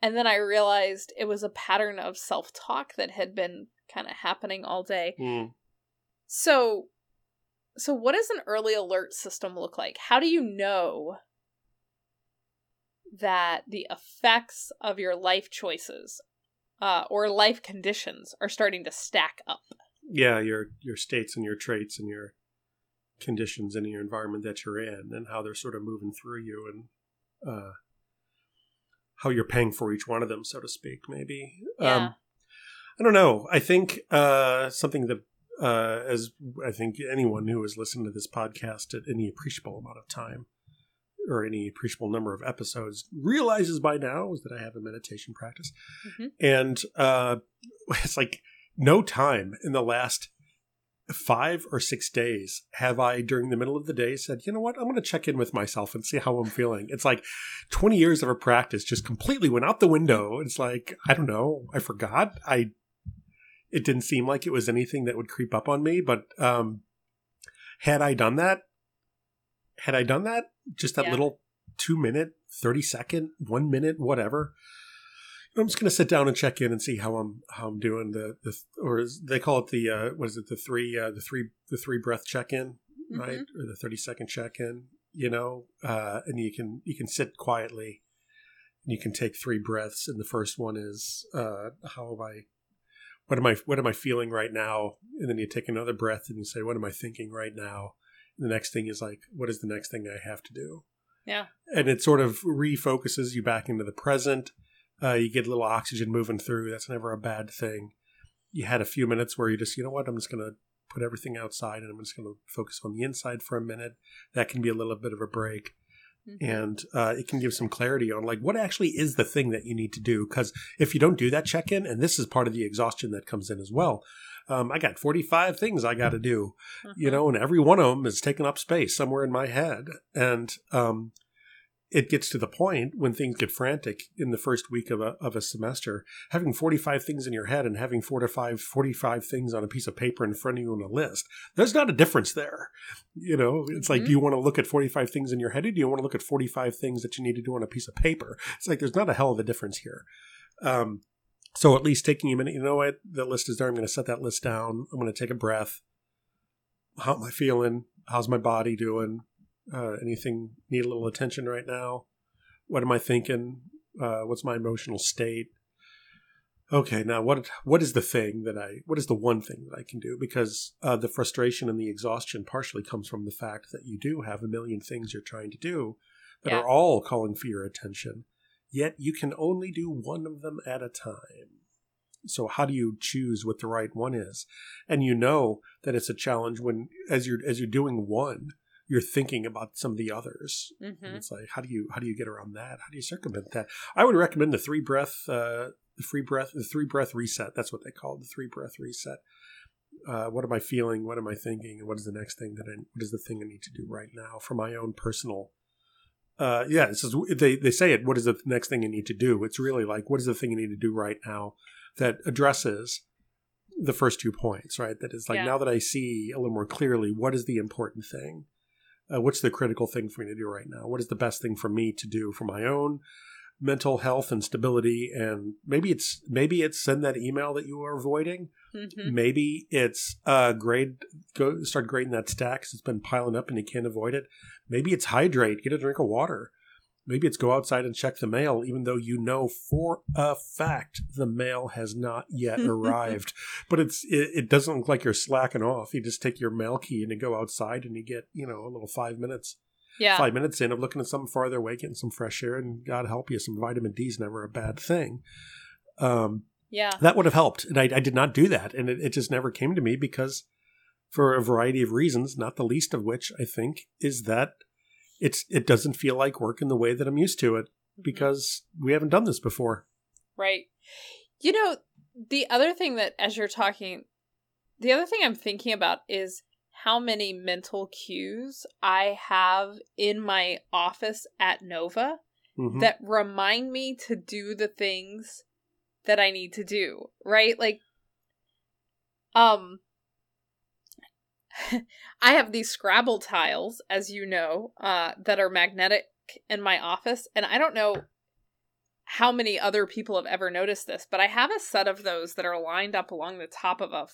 And then I realized it was a pattern of self talk that had been kind of happening all day. Mm. So, so what does an early alert system look like? How do you know that the effects of your life choices uh, or life conditions are starting to stack up? Yeah your your states and your traits and your conditions and your environment that you're in and how they're sort of moving through you and uh, how you're paying for each one of them so to speak maybe yeah. Um, i don't know i think uh, something that uh, as i think anyone who has listened to this podcast at any appreciable amount of time or any appreciable number of episodes realizes by now is that i have a meditation practice mm-hmm. and uh, [LAUGHS] it's like no time in the last five or six days have I, during the middle of the day, said, you know what, I'm going to check in with myself and see how I'm feeling. It's like 20 years of a practice just completely went out the window. It's like, I don't know, I forgot. I, it didn't seem like it was anything that would creep up on me, but, um, had I done that, had I done that, just that yeah. little two minute, 30 second, one minute, whatever, I'm just going to sit down and check in and see how I'm how I'm doing. The the or they call it the uh, what is it the three uh, the three the three breath check in mm-hmm. right or the thirty second check in. You know, uh, and you can you can sit quietly. And you can take three breaths, and the first one is uh, how have I what am I what am I feeling right now? And then you take another breath and you say, what am I thinking right now? And the next thing is like, what is the next thing I have to do? Yeah. And it sort of refocuses you back into the present uh, you get a little oxygen moving through. That's never a bad thing. You had a few minutes where you just, you know what, I'm just going to put everything outside and I'm just going to focus on the inside for a minute. That can be a little bit of a break. Mm-hmm. And uh, it can give some clarity on like what actually is the thing that you need to do. Because if you don't do that check in, and this is part of the exhaustion that comes in as well, um, I got 45 things I got to do, uh-huh. you know, and every one of them is taking up space somewhere in my head. And um, it gets to the point when things get frantic in the first week of a, of a semester, having 45 things in your head and having four 45, 45 things on a piece of paper in front of you on a list, there's not a difference there. You know, it's mm-hmm. like, do you want to look at 45 things in your head or do you want to look at 45 things that you need to do on a piece of paper? It's like, there's not a hell of a difference here. Um, So at least taking a minute, you know what? The list is there. I'm going to set that list down. I'm going to take a breath. How am I feeling? How's my body doing? Uh, anything need a little attention right now? What am I thinking? Uh, what's my emotional state? Okay, now what what is the thing that I what is the one thing that I can do? Because uh, the frustration and the exhaustion partially comes from the fact that you do have a million things you're trying to do that yeah. are all calling for your attention, yet you can only do one of them at a time. So how do you choose what the right one is? And you know that it's a challenge when as you're as you're doing one, you're thinking about some of the others. Mm-hmm. And it's like how do you how do you get around that? How do you circumvent that? I would recommend the three breath uh, the free breath the three breath reset. That's what they call it, the three breath reset. Uh, what am I feeling? What am I thinking? And what is the next thing that I what is the thing I need to do right now for my own personal uh, yeah, it says they, they say it. What is the next thing you need to do? It's really like what is the thing you need to do right now that addresses the first two points, right? That is like yeah. now that I see a little more clearly what is the important thing, uh, what's the critical thing for me to do right now? What is the best thing for me to do for my own mental health and stability? And maybe it's maybe it's send that email that you are avoiding. Mm-hmm. Maybe it's uh, grade go start grading that stack because it's been piling up and you can't avoid it. Maybe it's hydrate, get a drink of water. Maybe it's go outside and check the mail, even though you know for a fact the mail has not yet [LAUGHS] arrived. But it's it, it, doesn't look like you're slacking off. You just take your mail key and you go outside and you get you know a little five minutes. Yeah. Five minutes in of looking at something farther away, getting some fresh air, and God help you, some vitamin D is never a bad thing. Um, yeah. That would have helped. And I, I did not do that. And it, it just never came to me because for a variety of reasons, not the least of which I think is that it's it doesn't feel like work in the way that I'm used to it mm-hmm. because we haven't done this before. Right. You know, the other thing that as you're talking the other thing I'm thinking about is how many mental cues I have in my office at Nova mm-hmm. that remind me to do the things that I need to do, right? Like um [LAUGHS] I have these Scrabble tiles, as you know, uh, that are magnetic in my office, and I don't know how many other people have ever noticed this, but I have a set of those that are lined up along the top of a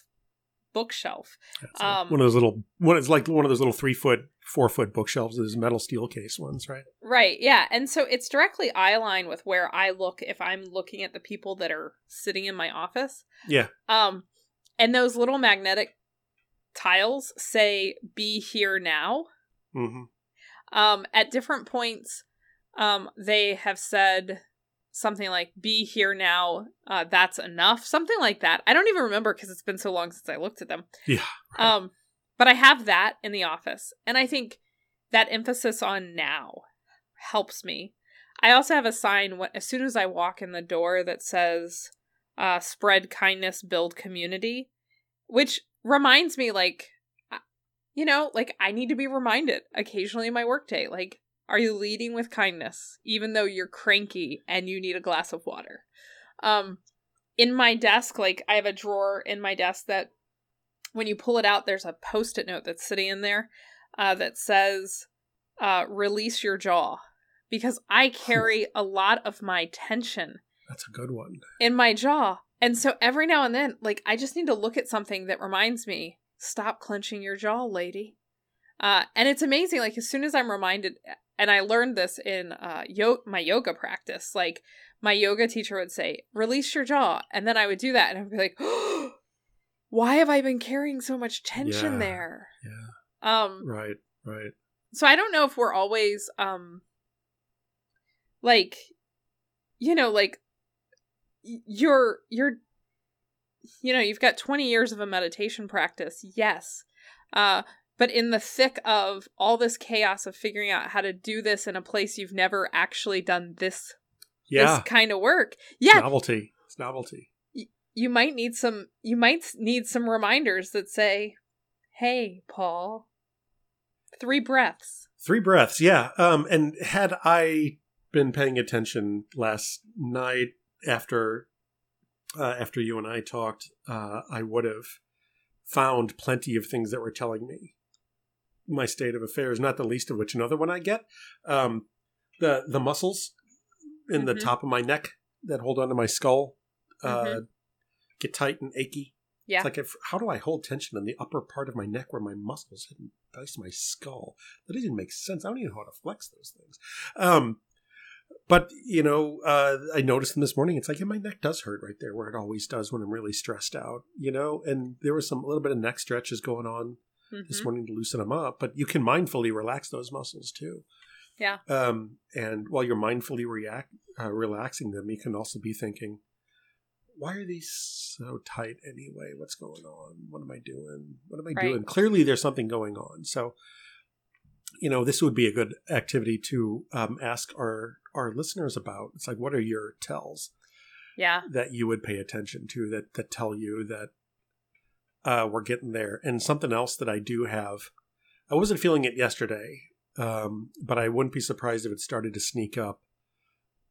bookshelf. Um, one of those little one. It's like one of those little three foot, four foot bookshelves. Those metal Steelcase ones, right? Right. Yeah, and so it's directly eye line with where I look if I'm looking at the people that are sitting in my office. Yeah. Um, and those little magnetic tiles say "Be here now." Mm-hmm. Um, at different points, um, they have said something like "Be here now." Uh, that's enough. Something like that. I don't even remember because it's been so long since I looked at them. Yeah. Right. Um, but I have that in the office, and I think that emphasis on now helps me. I also have a sign when, as soon as I walk in the door that says uh, "Spread kindness, build community," which reminds me like you know like i need to be reminded occasionally in my workday like are you leading with kindness even though you're cranky and you need a glass of water? Um in my desk like i have a drawer in my desk that when you pull it out there's a post-it note that's sitting in there uh, that says uh, release your jaw because i [LAUGHS] carry a lot of my tension that's a good one. in my jaw and so every now and then, like I just need to look at something that reminds me, stop clenching your jaw, lady. Uh, and it's amazing. Like as soon as I'm reminded, and I learned this in uh, yo- my yoga practice. Like my yoga teacher would say, "Release your jaw," and then I would do that, and I'd be like, oh, [GASPS] "Why have I been carrying so much tension yeah, there?" Yeah. Um. Right. Right. So I don't know if we're always um. Like, you know, like you're you're you know you've got 20 years of a meditation practice yes. Uh but in the thick of all this chaos of figuring out how to do this in a place you've never actually done this yeah. this kind of work yeah. Novelty. It's novelty. Y- you might need some you might need some reminders that say hey paul three breaths. Three breaths yeah. Um and had i been paying attention last night after uh, after you and I talked, uh, I would have found plenty of things that were telling me my state of affairs. Not the least of which another one I get um, the the muscles in mm-hmm. the top of my neck that hold onto my skull uh, mm-hmm. get tight and achy. Yeah. It's like, if, how do I hold tension in the upper part of my neck where my muscles hit dice my skull? That doesn't make sense. I don't even know how to flex those things. Um, but you know, uh, I noticed them this morning. It's like yeah, my neck does hurt right there, where it always does when I'm really stressed out. You know, and there was some a little bit of neck stretches going on mm-hmm. this morning to loosen them up. But you can mindfully relax those muscles too. Yeah. Um, and while you're mindfully react uh, relaxing them, you can also be thinking, why are these so tight anyway? What's going on? What am I doing? What am I right. doing? Clearly, there's something going on. So, you know, this would be a good activity to um, ask our our listeners about. It's like, what are your tells? Yeah, that you would pay attention to that that tell you that uh, we're getting there. And something else that I do have, I wasn't feeling it yesterday, um, but I wouldn't be surprised if it started to sneak up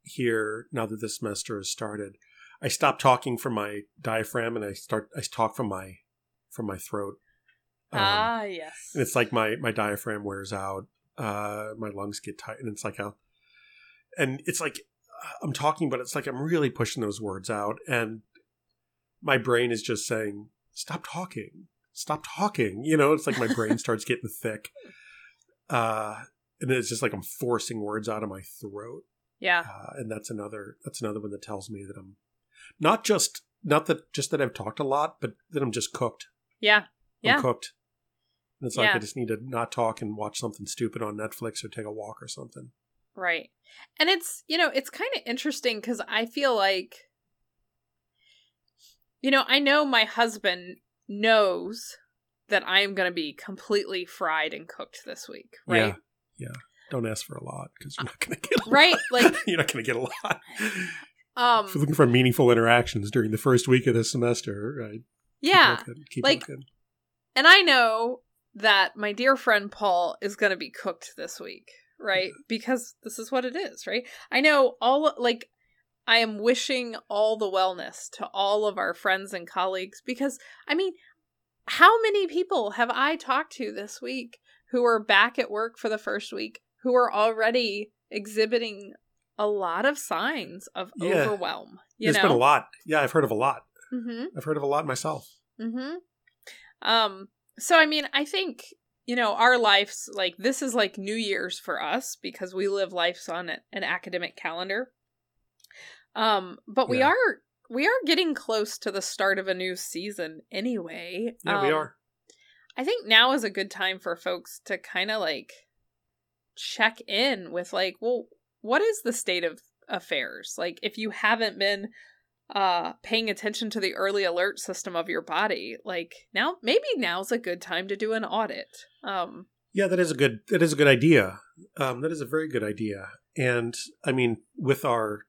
here now that this semester has started. I stop talking from my diaphragm and I start I talk from my from my throat. Um, ah, yes. And it's like my my diaphragm wears out. Uh, my lungs get tight, and it's like a, and it's like I'm talking, but it's like I'm really pushing those words out, and my brain is just saying, "Stop talking, stop talking." You know, it's like my brain starts [LAUGHS] getting thick, uh, and it's just like I'm forcing words out of my throat. Yeah, uh, and that's another that's another one that tells me that I'm not just not that just that I've talked a lot, but that I'm just cooked. Yeah. I'm cooked. And it's like yeah. I just need to not talk and watch something stupid on Netflix or take a walk or something. Right. And it's, you know, it's kind of interesting because I feel like, you know, I know my husband knows that I am going to be completely fried and cooked this week, right? Yeah. Yeah. Don't ask for a lot because [LAUGHS] you're not going to get right. Like you're not going to get a lot. Um, if you're looking for meaningful interactions during the first week of the semester, right? Yeah, keep looking, keep like, looking. and I know that my dear friend Paul is going to be cooked this week, right? Because this is what it is, right? I know all like I am wishing all the wellness to all of our friends and colleagues because I mean, how many people have I talked to this week who are back at work for the first week who are already exhibiting a lot of signs of yeah. overwhelm. You There's know? been a lot. Yeah, I've heard of a lot. Mm-hmm. I've heard of a lot myself. Mm-hmm. Um. So I mean, I think you know our lives like this is like New Year's for us because we live lives on an academic calendar. Um. But we are we are getting close to the start of a new season anyway. Yeah, um, we are. I think now is a good time for folks to kind of like check in with like, well, what is the state of affairs? Like if you haven't been uh paying attention to the early alert system of your body, like now maybe now's a good time to do an audit. Um yeah, that is a good that is a good idea. Um that is a very good idea. And I mean with our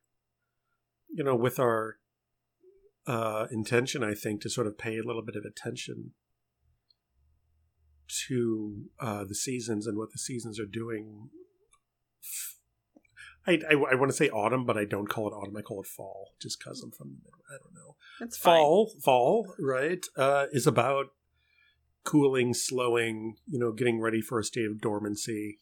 you know, with our uh intention I think to sort of pay a little bit of attention to uh, the seasons and what the seasons are doing I, I, I, want to say autumn, but I don't call it autumn. I call it fall, just because I'm from I don't know. That's fall. Fine. Fall, right? Uh, is about cooling, slowing. You know, getting ready for a state of dormancy.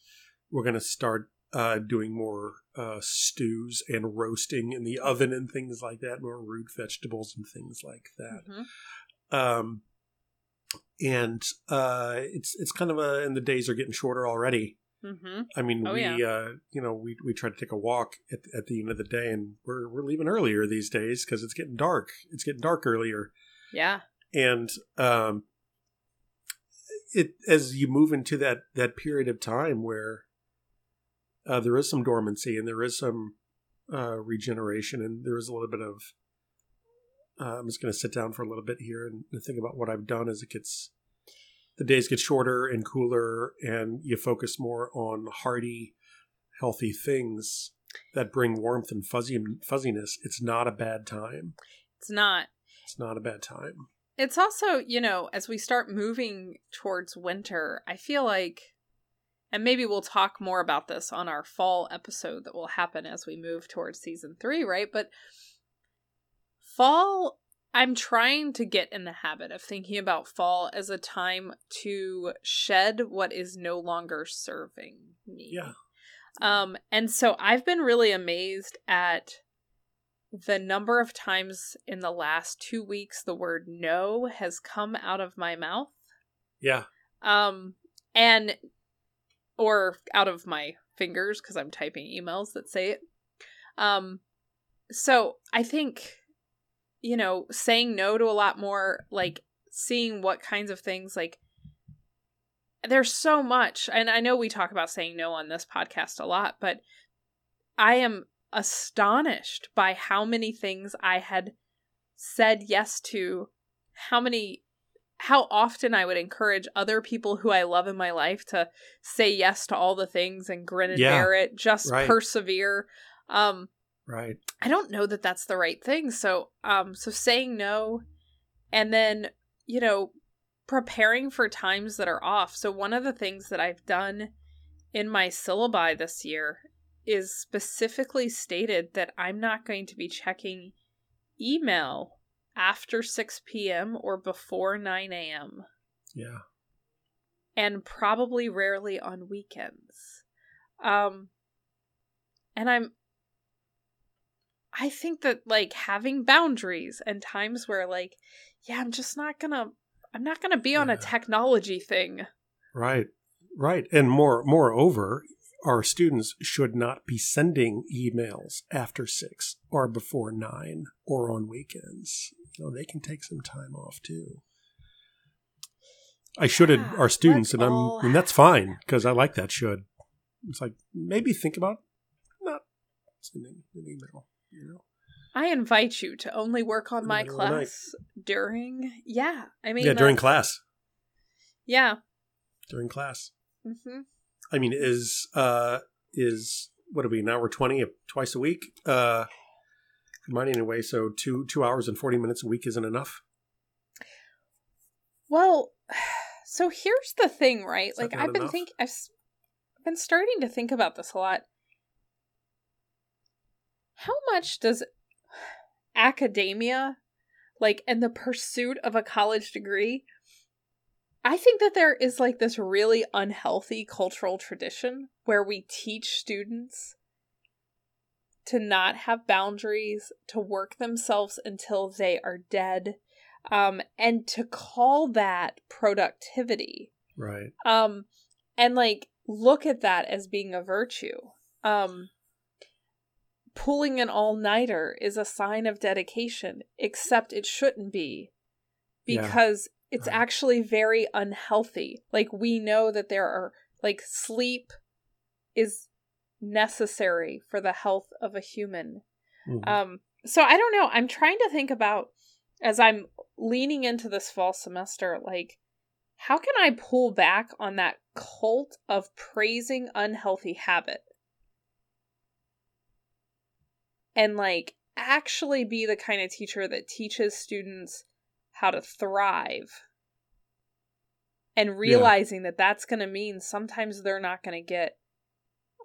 We're going to start uh, doing more uh, stews and roasting in the oven and things like that. More root vegetables and things like that. Mm-hmm. Um, and uh, it's it's kind of a and the days are getting shorter already. Mm-hmm. I mean, oh, we yeah. uh, you know we we try to take a walk at, at the end of the day, and we're we're leaving earlier these days because it's getting dark. It's getting dark earlier. Yeah, and um, it as you move into that that period of time where uh, there is some dormancy and there is some uh, regeneration, and there is a little bit of. Uh, I'm just going to sit down for a little bit here and, and think about what I've done as it gets the days get shorter and cooler, and you focus more on hearty, healthy things that bring warmth and fuzzy fuzziness. It's not a bad time. It's not. It's not a bad time. It's also, you know, as we start moving towards winter, I feel like, and maybe we'll talk more about this on our fall episode that will happen as we move towards season three, right? But fall I'm trying to get in the habit of thinking about fall as a time to shed what is no longer serving me. Yeah. Um, and so I've been really amazed at the number of times in the last two weeks the word no has come out of my mouth. Yeah. Um, and or out of my fingers because I'm typing emails that say it. Um, so I think, you know, saying no to a lot more, like seeing what kinds of things, like, there's so much. And I know we talk about saying no on this podcast a lot, but I am astonished by how many things I had said yes to, how many how often I would encourage other people who I love in my life to say yes to all the things and grin and yeah, bear it, just right. persevere. Um, right. I don't know that that's the right thing. So, um, so saying no, and then you know, preparing for times that are off. So one of the things that I've done in my syllabi this year is specifically stated that I'm not going to be checking email after 6 p.m. or before 9 a.m. Yeah. And probably rarely on weekends. Um and I'm I think that like having boundaries and times where like yeah, I'm just not going to I'm not to be on yeah. a technology thing. Right. Right. And more moreover, our students should not be sending emails after 6 or before 9 or on weekends you know, they can take some time off too. I should yeah, our students, and I'm, all... and that's fine because I like that should. It's like maybe think about not sending an email. You know, I invite you to only work on my class during. Yeah, I mean, yeah, during class. Yeah, during class. Mm-hmm. I mean, is uh is what are we now? We're twenty twice a week. Uh, mine anyway. So two two hours and forty minutes a week isn't enough. Well, [SIGHS] so here's the thing, right? Is like I've been thinking, I've been starting to think about this a lot. How much does academia, like, and the pursuit of a college degree, I think that there is like this really unhealthy cultural tradition where we teach students to not have boundaries, to work themselves until they are dead, um, and to call that productivity. Right. Um, and like look at that as being a virtue. Um, pulling an all nighter is a sign of dedication, except it shouldn't be because yeah. it's right. actually very unhealthy. Like, we know that there are, like, sleep is necessary for the health of a human. Mm-hmm. Um, so I don't know. I'm trying to think about as I'm leaning into this fall semester, like, how can I pull back on that cult of praising unhealthy habit? And like actually be the kind of teacher that teaches students how to thrive and realizing yeah. that that's going to mean sometimes they're not going to get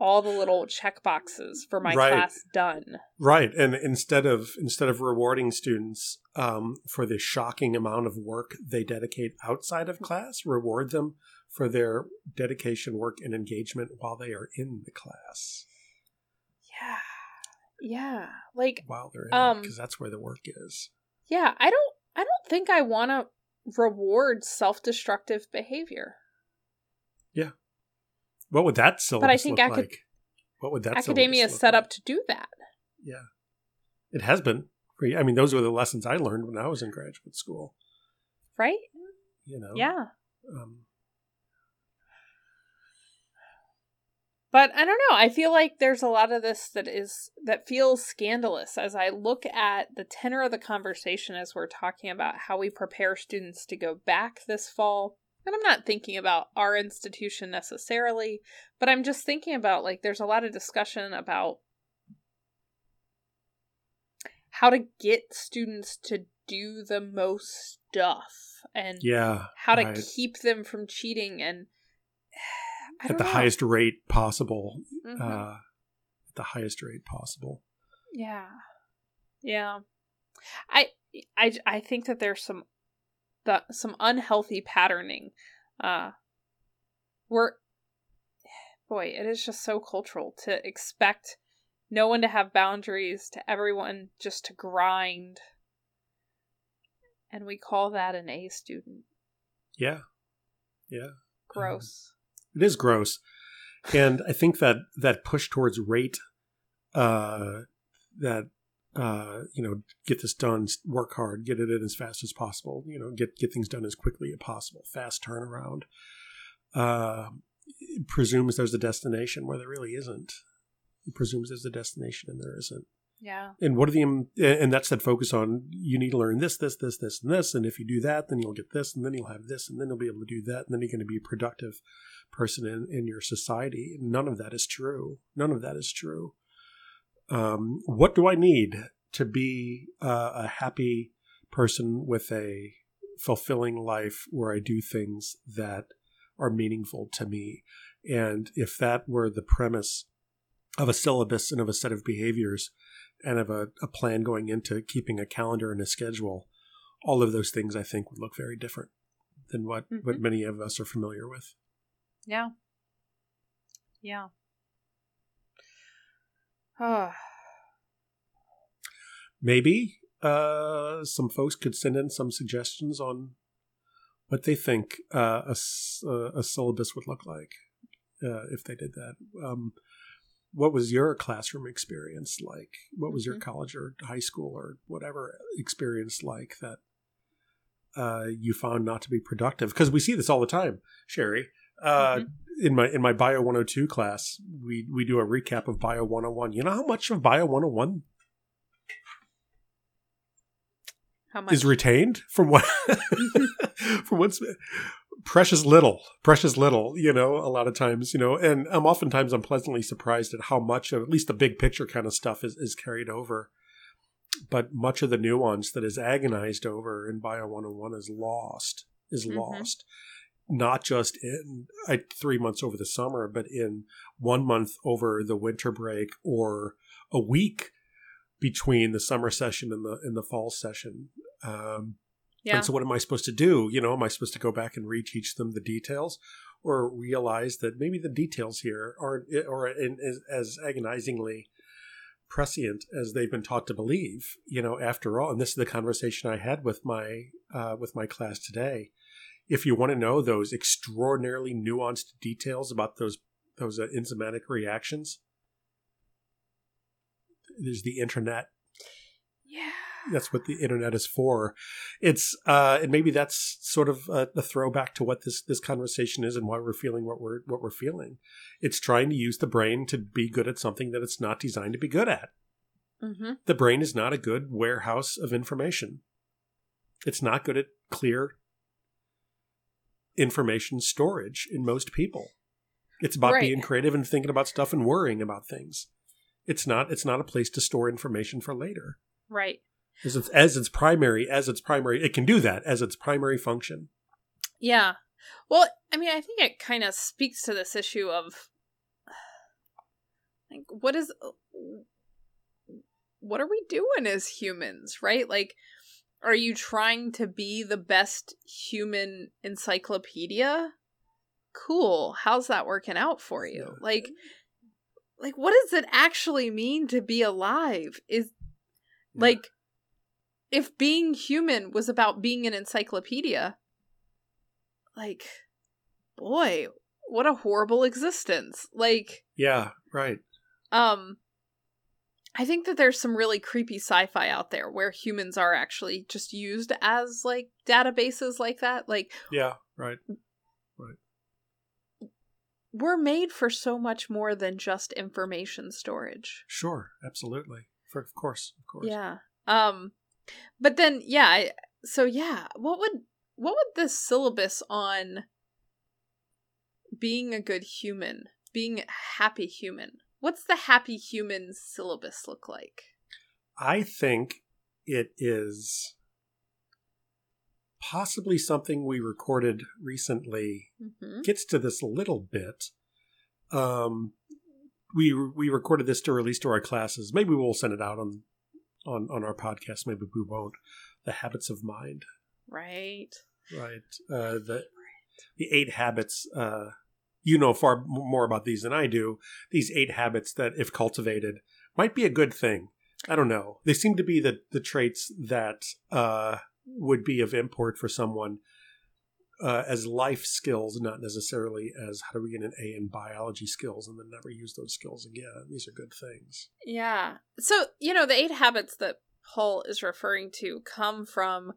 all the little check boxes for my right. class done. Right, and instead of instead of rewarding students um, for the shocking amount of work they dedicate outside of class, reward them for their dedication, work, and engagement while they are in the class. Yeah, yeah, like while they're in um, because that's where the work is. Yeah, I don't. I don't think I want to reward self-destructive behavior. Yeah, what would that syllabus but I think look acad- like? What would that academia is set like? up to do that? Yeah, it has been. I mean, those were the lessons I learned when I was in graduate school. Right. You know. Yeah. Um, but I don't know. I feel like there's a lot of this that is that feels scandalous as I look at the tenor of the conversation as we're talking about how we prepare students to go back this fall and I'm not thinking about our institution necessarily, but I'm just thinking about like there's a lot of discussion about how to get students to do the most stuff and yeah, how to right. keep them from cheating and at the know. highest rate possible. Mm-hmm. Uh, at the highest rate possible. Yeah. Yeah. I I I think that there's some the some unhealthy patterning. Uh we're boy, it is just so cultural to expect no one to have boundaries, to everyone just to grind. And we call that an A student. Yeah. Yeah. Gross. It is gross. And I think that that push towards rate uh that uh, you know, get this done, work hard, get it in as fast as possible, you know, get get things done as quickly as possible, fast turnaround. Uh, presumes there's a destination where there really isn't. It presumes there's a destination and there isn't. Yeah. And what are the and that's that focus on you need to learn this, this, this, this, and this, and if you do that, then you'll get this, and then you'll have this, and then you'll be able to do that, and then you're going to be productive person in in your society. None of that is true. None of that is true um, what do I need to be uh, a happy person with a fulfilling life where I do things that are meaningful to me? And if that were the premise of a syllabus and of a set of behaviors and of a, a plan going into keeping a calendar and a schedule, all of those things I think would look very different than what, mm-hmm. what many of us are familiar with. Yeah. Yeah. Oh. [SIGHS] Maybe uh, some folks could send in some suggestions on what they think uh, a, uh, a syllabus would look like uh, if they did that. Um, what was your classroom experience like? What was your mm-hmm. college or high school or whatever experience like that uh, you found not to be productive? Because we see this all the time, Sherry. Uh, mm-hmm. in my in my bio 102 class we we do a recap of bio 101 you know how much of bio 101 how much? is retained? From what [LAUGHS] from what's precious little precious little you know a lot of times you know and i'm oftentimes i'm pleasantly surprised at how much of at least the big picture kind of stuff is, is carried over. But much of the nuance that is agonized over in bio 101 is lost is mm-hmm. lost not just in uh, three months over the summer, but in one month over the winter break or a week between the summer session and the in the fall session. Um, yeah. And so, what am I supposed to do? You know, am I supposed to go back and reteach them the details, or realize that maybe the details here aren't or in, as, as agonizingly prescient as they've been taught to believe? You know, after all, and this is the conversation I had with my uh, with my class today if you want to know those extraordinarily nuanced details about those those uh, enzymatic reactions, there's the internet. Yeah. That's what the internet is for. It's uh, and maybe that's sort of a, a, throwback to what this this conversation is and why we're feeling what we're what we're feeling. It's trying to use the brain to be good at something that it's not designed to be good at. Mm-hmm. The brain is not a good warehouse of information. It's not good at clear information storage in most people. It's about right. being creative and thinking about stuff and worrying about things. It's not it's not a place to store information for later. Right. As its as its primary as its primary it can do that as its primary function. Yeah. Well, I mean, I think it kind of speaks to this issue of [SIGHS] like what is what are we doing as humans, right? Like are you trying to be the best human encyclopedia? Cool. How's that working out for you? Like like what does it actually mean to be alive? Is like if being human was about being an encyclopedia, like boy, what a horrible existence. Like Yeah, right. Um I think that there's some really creepy sci-fi out there where humans are actually just used as like databases like that. Like Yeah, right. Right. We're made for so much more than just information storage. Sure, absolutely. For of course, of course. Yeah. Um but then yeah, so yeah, what would what would this syllabus on being a good human, being a happy human, What's the happy human syllabus look like? I think it is possibly something we recorded recently mm-hmm. gets to this little bit. Um, we we recorded this to release to our classes. Maybe we'll send it out on on on our podcast. Maybe we won't. The habits of mind. Right. Right. Uh, the the eight habits uh, you know far more about these than I do. These eight habits that, if cultivated, might be a good thing. I don't know. They seem to be the the traits that uh, would be of import for someone uh, as life skills, not necessarily as how do we get an A in biology skills and then never use those skills again. These are good things. Yeah. So you know the eight habits that Paul is referring to come from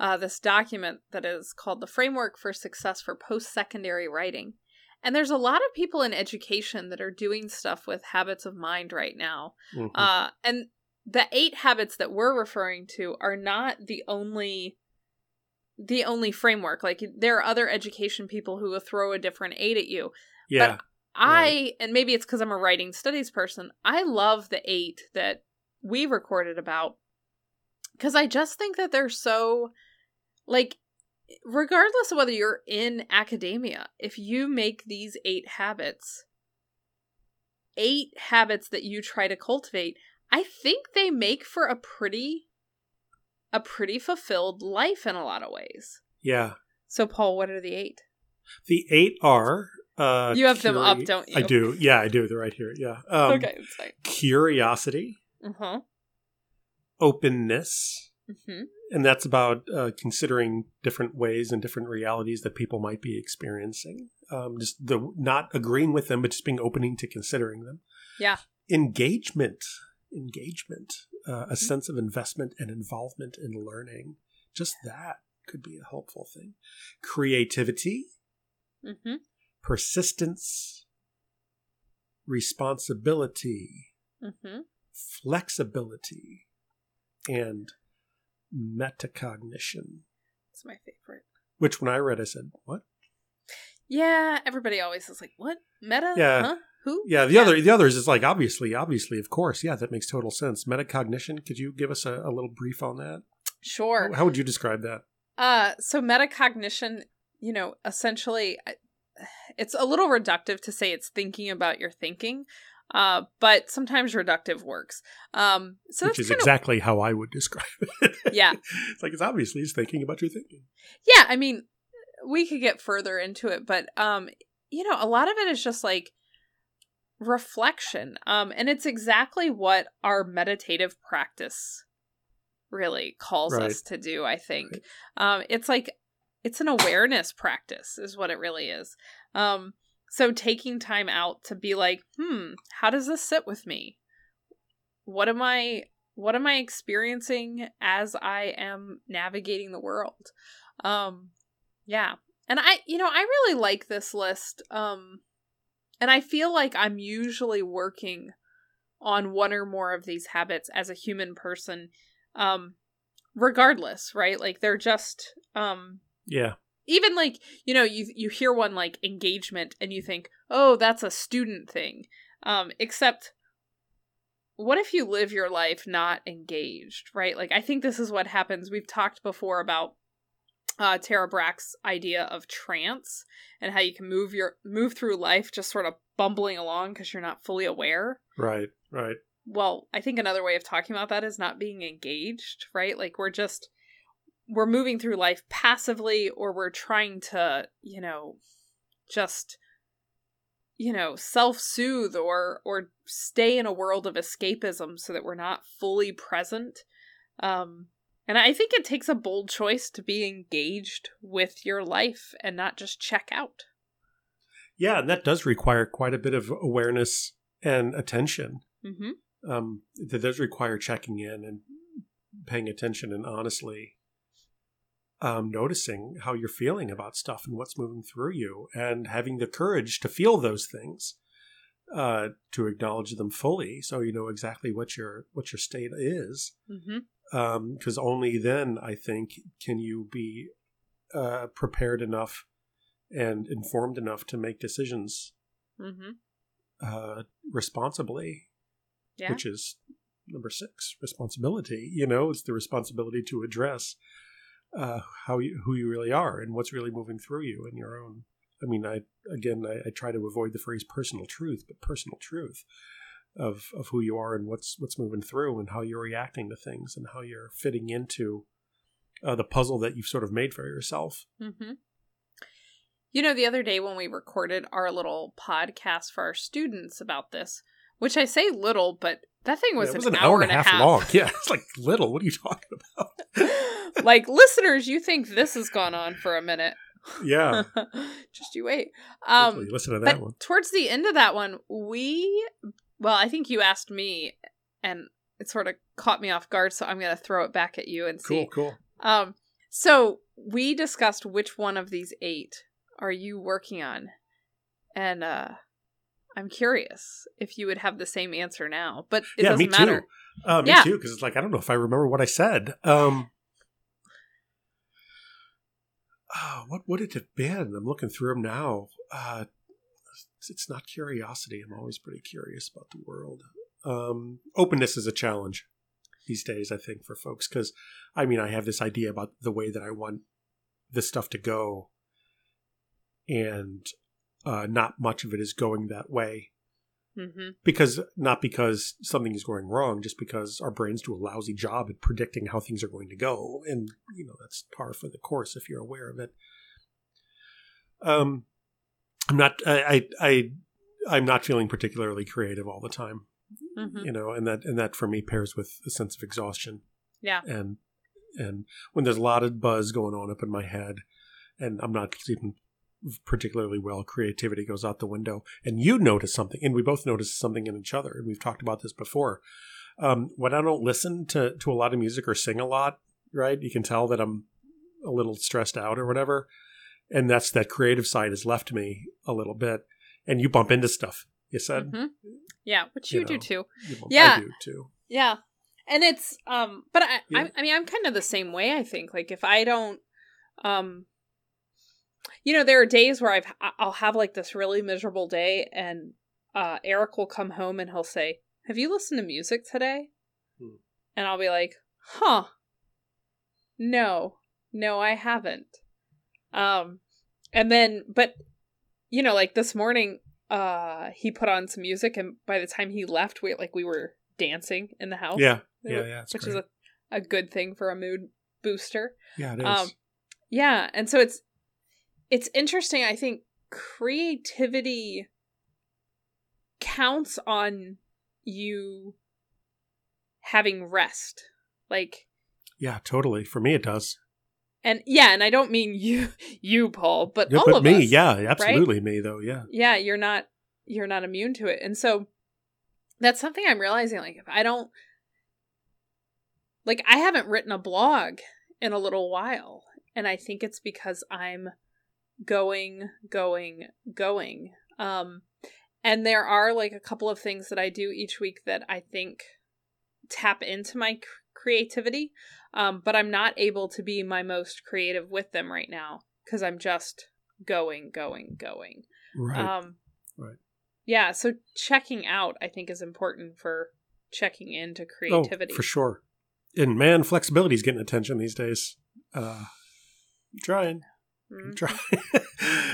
uh, this document that is called the Framework for Success for Post Secondary Writing. And there's a lot of people in education that are doing stuff with habits of mind right now. Mm-hmm. Uh, and the eight habits that we're referring to are not the only the only framework. Like there are other education people who will throw a different eight at you. Yeah. But I right. and maybe it's because I'm a writing studies person. I love the eight that we recorded about because I just think that they're so like regardless of whether you're in academia, if you make these eight habits, eight habits that you try to cultivate, I think they make for a pretty a pretty fulfilled life in a lot of ways. Yeah. So Paul, what are the eight? The eight are uh You have curi- them up, don't you? I do. Yeah, I do. They're right here. Yeah. Um, okay, it's fine. Curiosity. Uh-huh. Openness. Mm-hmm and that's about uh, considering different ways and different realities that people might be experiencing. Um, just the not agreeing with them, but just being opening to considering them. Yeah. Engagement, engagement, uh, a mm-hmm. sense of investment and involvement in learning. Just that could be a helpful thing. Creativity, mm-hmm. persistence, responsibility, mm-hmm. flexibility, and metacognition. It's my favorite. Which when I read, I said, "What?" Yeah, everybody always is like, "What meta? Yeah, huh? who?" Yeah, the yeah. other the others is like obviously, obviously, of course, yeah, that makes total sense. Metacognition. Could you give us a, a little brief on that? Sure. How, how, would you describe that? Uh, so metacognition, you know, essentially, it's a little reductive to say it's thinking about your thinking. Uh, but sometimes reductive works. Um, so which is exactly how I would describe it. yeah, [LAUGHS] it's like it's obviously he's thinking about your thinking. Yeah, I mean, we could get further into it, but um, you know, a lot of it is just like reflection. Um, and it's exactly what our meditative practice really calls right. us to do. I think. Right. Um, it's like it's an awareness practice, is what it really is. Um so taking time out to be like, hmm, how does this sit with me? What am I what am I experiencing as I am navigating the world? Um yeah. And I you know, I really like this list. Um and I feel like I'm usually working on one or more of these habits as a human person um regardless, right? Like they're just um yeah even like you know you you hear one like engagement and you think oh that's a student thing um except what if you live your life not engaged right like i think this is what happens we've talked before about uh, Tara Brach's idea of trance and how you can move your move through life just sort of bumbling along because you're not fully aware. Right, right. Well, I think another way of talking about that is not being engaged, right? Like we're just we're moving through life passively or we're trying to, you know, just you know, self-soothe or or stay in a world of escapism so that we're not fully present. Um and I think it takes a bold choice to be engaged with your life and not just check out. Yeah, and that does require quite a bit of awareness and attention. Mm-hmm. Um, that does require checking in and paying attention and honestly um, noticing how you're feeling about stuff and what's moving through you, and having the courage to feel those things, uh, to acknowledge them fully, so you know exactly what your what your state is. Because mm-hmm. um, only then, I think, can you be uh, prepared enough and informed enough to make decisions mm-hmm. uh, responsibly, yeah. which is number six responsibility. You know, it's the responsibility to address uh, how you, who you really are and what's really moving through you and your own. I mean, I again, I, I try to avoid the phrase personal truth, but personal truth of of who you are and what's what's moving through and how you're reacting to things and how you're fitting into uh, the puzzle that you've sort of made for yourself. Mm-hmm. You know, the other day when we recorded our little podcast for our students about this, Which I say little, but that thing was, yeah, was an, an, hour, and a half, half, long. [LAUGHS] Yeah, it's like little. What are you talking about? [LAUGHS] like listeners, you think this has gone on for a minute. Yeah. [LAUGHS] Just you wait. Um you listen to that one. Towards the end of that one, we well, I think you asked me and it sort of caught me off guard, so I'm gonna throw it back at you and see. Cool, cool. Um so we discussed which one of these eight are you working on? And uh I'm curious if you would have the same answer now, but it yeah, doesn't me matter. Too. Uh, me yeah. too, because it's like I don't know if I remember what I said. Um, oh, what would it have been? I'm looking through them now. Uh, it's not curiosity. I'm always pretty curious about the world. Um, openness is a challenge these days, I think, for folks because I mean, I have this idea about the way that I want this stuff to go, and uh, not much of it is going that way. Mm-hmm. Because not because something is going wrong, just because our brains do a lousy job at predicting how things are going to go, and you know that's par for the course if you're aware of it. Um, I'm not. I. I. I I'm not feeling particularly creative all the time, mm-hmm. you know, and that and that for me pairs with a sense of exhaustion. Yeah. And and when there's a lot of buzz going on up in my head, and I'm not sleeping particularly well, creativity goes out the window. And you notice something, and we both notice something in each other. And we've talked about this before. Um, when I don't listen to, to a lot of music or sing a lot, right, you can tell that I'm a little stressed out or whatever. And that's that creative side has left me a little bit. And you bump into stuff, you said? Mm-hmm. Yeah, which you, you know, do too. You yeah. I do too. Yeah. And it's, um, but I, yeah. I, I mean, I'm kind of the same way, I think. Like, if I don't, um, you know, there are days where I've I'll have like this really miserable day, and uh, Eric will come home and he'll say, "Have you listened to music today?" Hmm. And I'll be like, "Huh, no, no, I haven't." Um, and then, but you know, like this morning, uh, he put on some music, and by the time he left, we like we were dancing in the house. Yeah, yeah, yeah, which great. is a a good thing for a mood booster. Yeah, it is. Um, yeah, and so it's it's interesting. I think creativity counts on you having rest. Like, yeah, totally. For me, it does. And yeah, and I don't mean you, [LAUGHS] you, Paul, but yeah, all but of me. us. Yeah, absolutely right? me though. Yeah. Yeah, you're not you're not immune to it, and so that's something I'm realizing. Like, if I don't, like, I haven't written a blog in a little while, and I think it's because I'm going, going, going. Um, and there are like a couple of things that I do each week that I think tap into my creativity, um, but I'm not able to be my most creative with them right now because I'm just going, going, going. Right. Um, right. Yeah. So checking out, I think, is important for checking into creativity. Oh, for sure. And man, flexibility is getting attention these days. Uh, I'm trying. Mm-hmm. Try.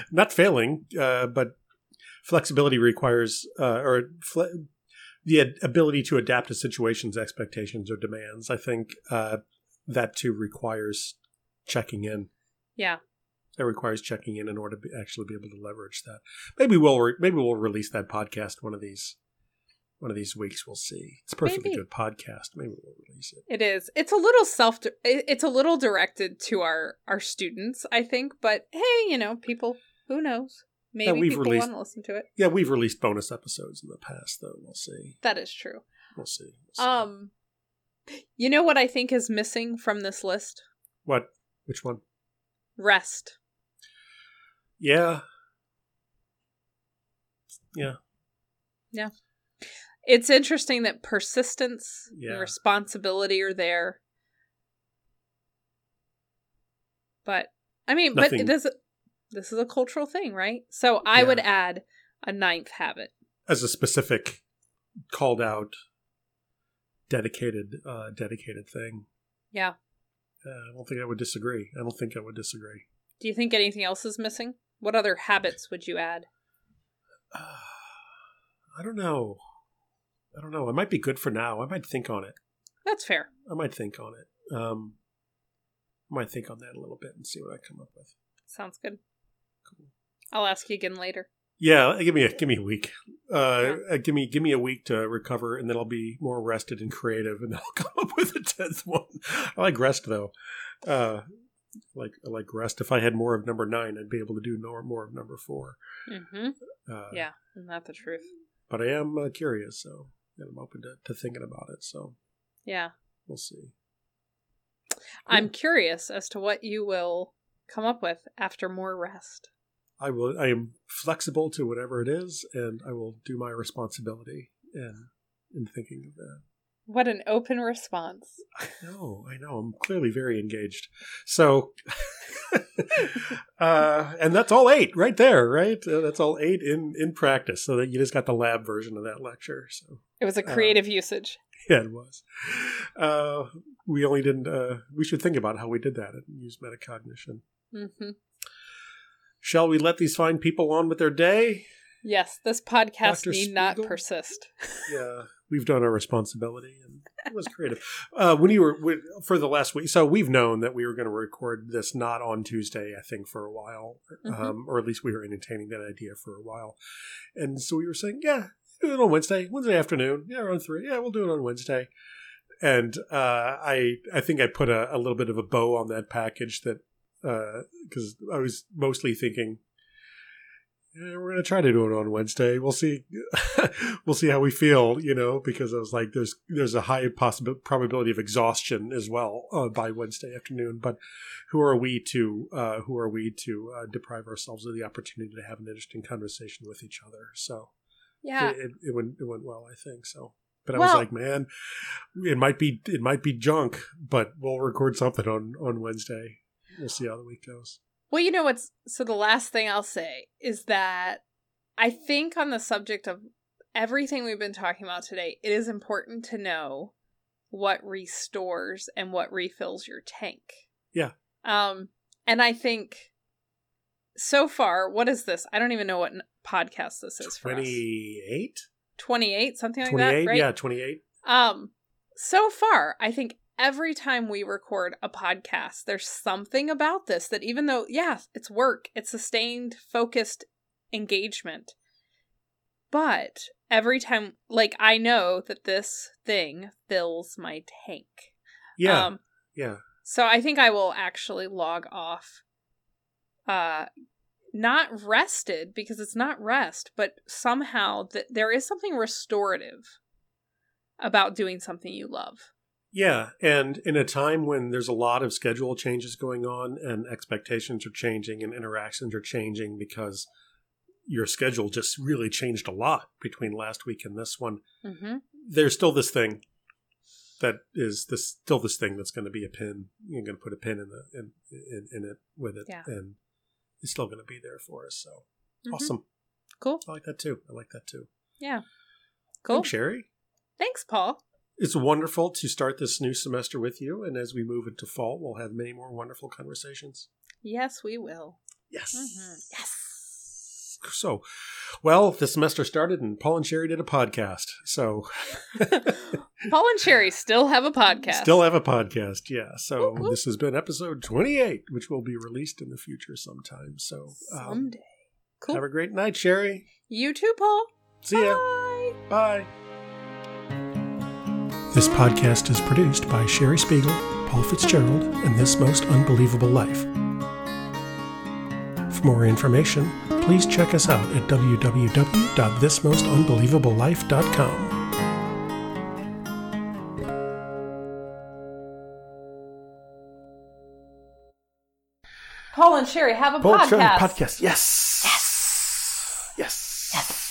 [LAUGHS] not failing, uh, but flexibility requires, uh, or fle- the ability to adapt to situations, expectations, or demands. I think uh, that too requires checking in. Yeah. That requires checking in in order to be, actually be able to leverage that. Maybe we'll re- maybe we'll release that podcast one of these one of these weeks. We'll see. It's a perfectly maybe. good podcast. Maybe we'll release it. It is. It's a little self. It's a little directed to our our students, I think. But hey, you know, people. Who knows? Maybe yeah, people released, want to listen to it. Yeah, we've released bonus episodes in the past, though. We'll see. That is true. We'll see. We'll see. Um, you know what I think is missing from this list? What? Which one? Rest. Yeah. Yeah. Yeah. It's interesting that persistence yeah. and responsibility are there. But I mean, Nothing. but this this is a cultural thing, right? So I yeah. would add a ninth habit as a specific called out dedicated uh dedicated thing. Yeah. Uh, I don't think I would disagree. I don't think I would disagree. Do you think anything else is missing? What other habits would you add? Uh, [SIGHS] I don't know. I don't know. It might be good for now. I might think on it. That's fair. I might think on it. Um, I might think on that a little bit and see what I come up with. Sounds good. Cool. I'll ask you again later. Yeah, give me a give me a week. Uh, yeah. give me give me a week to recover, and then I'll be more rested and creative, and then [LAUGHS] I'll come up with a tenth one. I like rest though. Uh, like I like rest. If I had more of number nine, I'd be able to do more more of number 4 mm-hmm. uh, yeah, isn't the truth? But I am uh, curious, so I'm open to, to thinking about it. So yeah, we'll see. I'm curious as to what you will come up with after more rest. I will. I am flexible to whatever it is, and I will do my responsibility in in thinking of that. What an open response. I know, I know. I'm clearly very engaged. So, [LAUGHS] uh, and that's all eight right there, right? Uh, that's all eight in in practice. So that you just got the lab version of that lecture. So it was a uh, creative uh, usage. Yeah, it was. Uh, we only didn't. Uh, we should think about how we did that and use metacognition. Mm-hmm. Shall we let these fine people on with their day? Yes, this podcast Dr. need Spiegel? not persist. [LAUGHS] yeah we've done our responsibility and it was creative. Uh, when you were for the last week, so we've known that we were going to record this not on Tuesday, I think, for a while, mm-hmm. um, or at least we were entertaining that idea for a while, and so we were saying, yeah, do it on Wednesday, Wednesday afternoon, yeah, around three, yeah, we'll do it on Wednesday. And uh, I, I think I put a, a, little bit of a bow on that package that because uh, I was mostly thinking yeah, we're gonna try to do it on Wednesday. We'll see. [LAUGHS] we'll see how we feel, you know, because I was like, there's there's a high possible probability of exhaustion as well uh, by Wednesday afternoon. But who are we to uh, who are we to uh, deprive ourselves of the opportunity to have an interesting conversation with each other? So yeah, it, it, it went it went well, I think. So, but I well, was like, man, it might be it might be junk, but we'll record something on on Wednesday. We'll see how the week goes. Well, you know what's so the last thing I'll say is that I think on the subject of everything we've been talking about today, it is important to know what restores and what refills your tank. Yeah. Um and I think so far, what is this? I don't even know what podcast this is 28? 28, something like 28? that, right? Yeah, 28. Um so far, I think every time we record a podcast, there's something about this that even though, yeah, it's work, it's sustained, focused engagement. But every time, like, I know that this thing fills my tank. Yeah. Um, yeah. So I think I will actually log off. Uh, not rested because it's not rest, but somehow that there is something restorative about doing something you love. Yeah, and in a time when there's a lot of schedule changes going on and expectations are changing and interactions are changing because your schedule just really changed a lot between last week and this one. Mm-hmm. There's still this thing that is this still this thing that's going to be a pin. You're going to put a pin in the in in, in it with it, yeah. and it's still going to be there for us. So mm-hmm. awesome, cool. I like that too. I like that too. Yeah, cool. Thanks, Sherry. Thanks, Paul. It's wonderful to start this new semester with you, and as we move into fall, we'll have many more wonderful conversations. Yes, we will. Yes. Mm-hmm. Yes. So, well, the semester started, and Paul and Sherry did a podcast. So, [LAUGHS] Paul and Sherry still have a podcast. Still have a podcast, yeah. So, whoop, whoop. this has been episode 28, which will be released in the future sometime. So, um, someday. Cool. Have a great night, Sherry. You too, Paul. See ya. Bye. Bye. This podcast is produced by Sherry Spiegel, Paul Fitzgerald, and This Most Unbelievable Life more information, please check us out at www.thismostunbelievablelife.com. Paul and Sherry have a Paul podcast. Sherry podcast. Yes. Yes. Yes. Yes.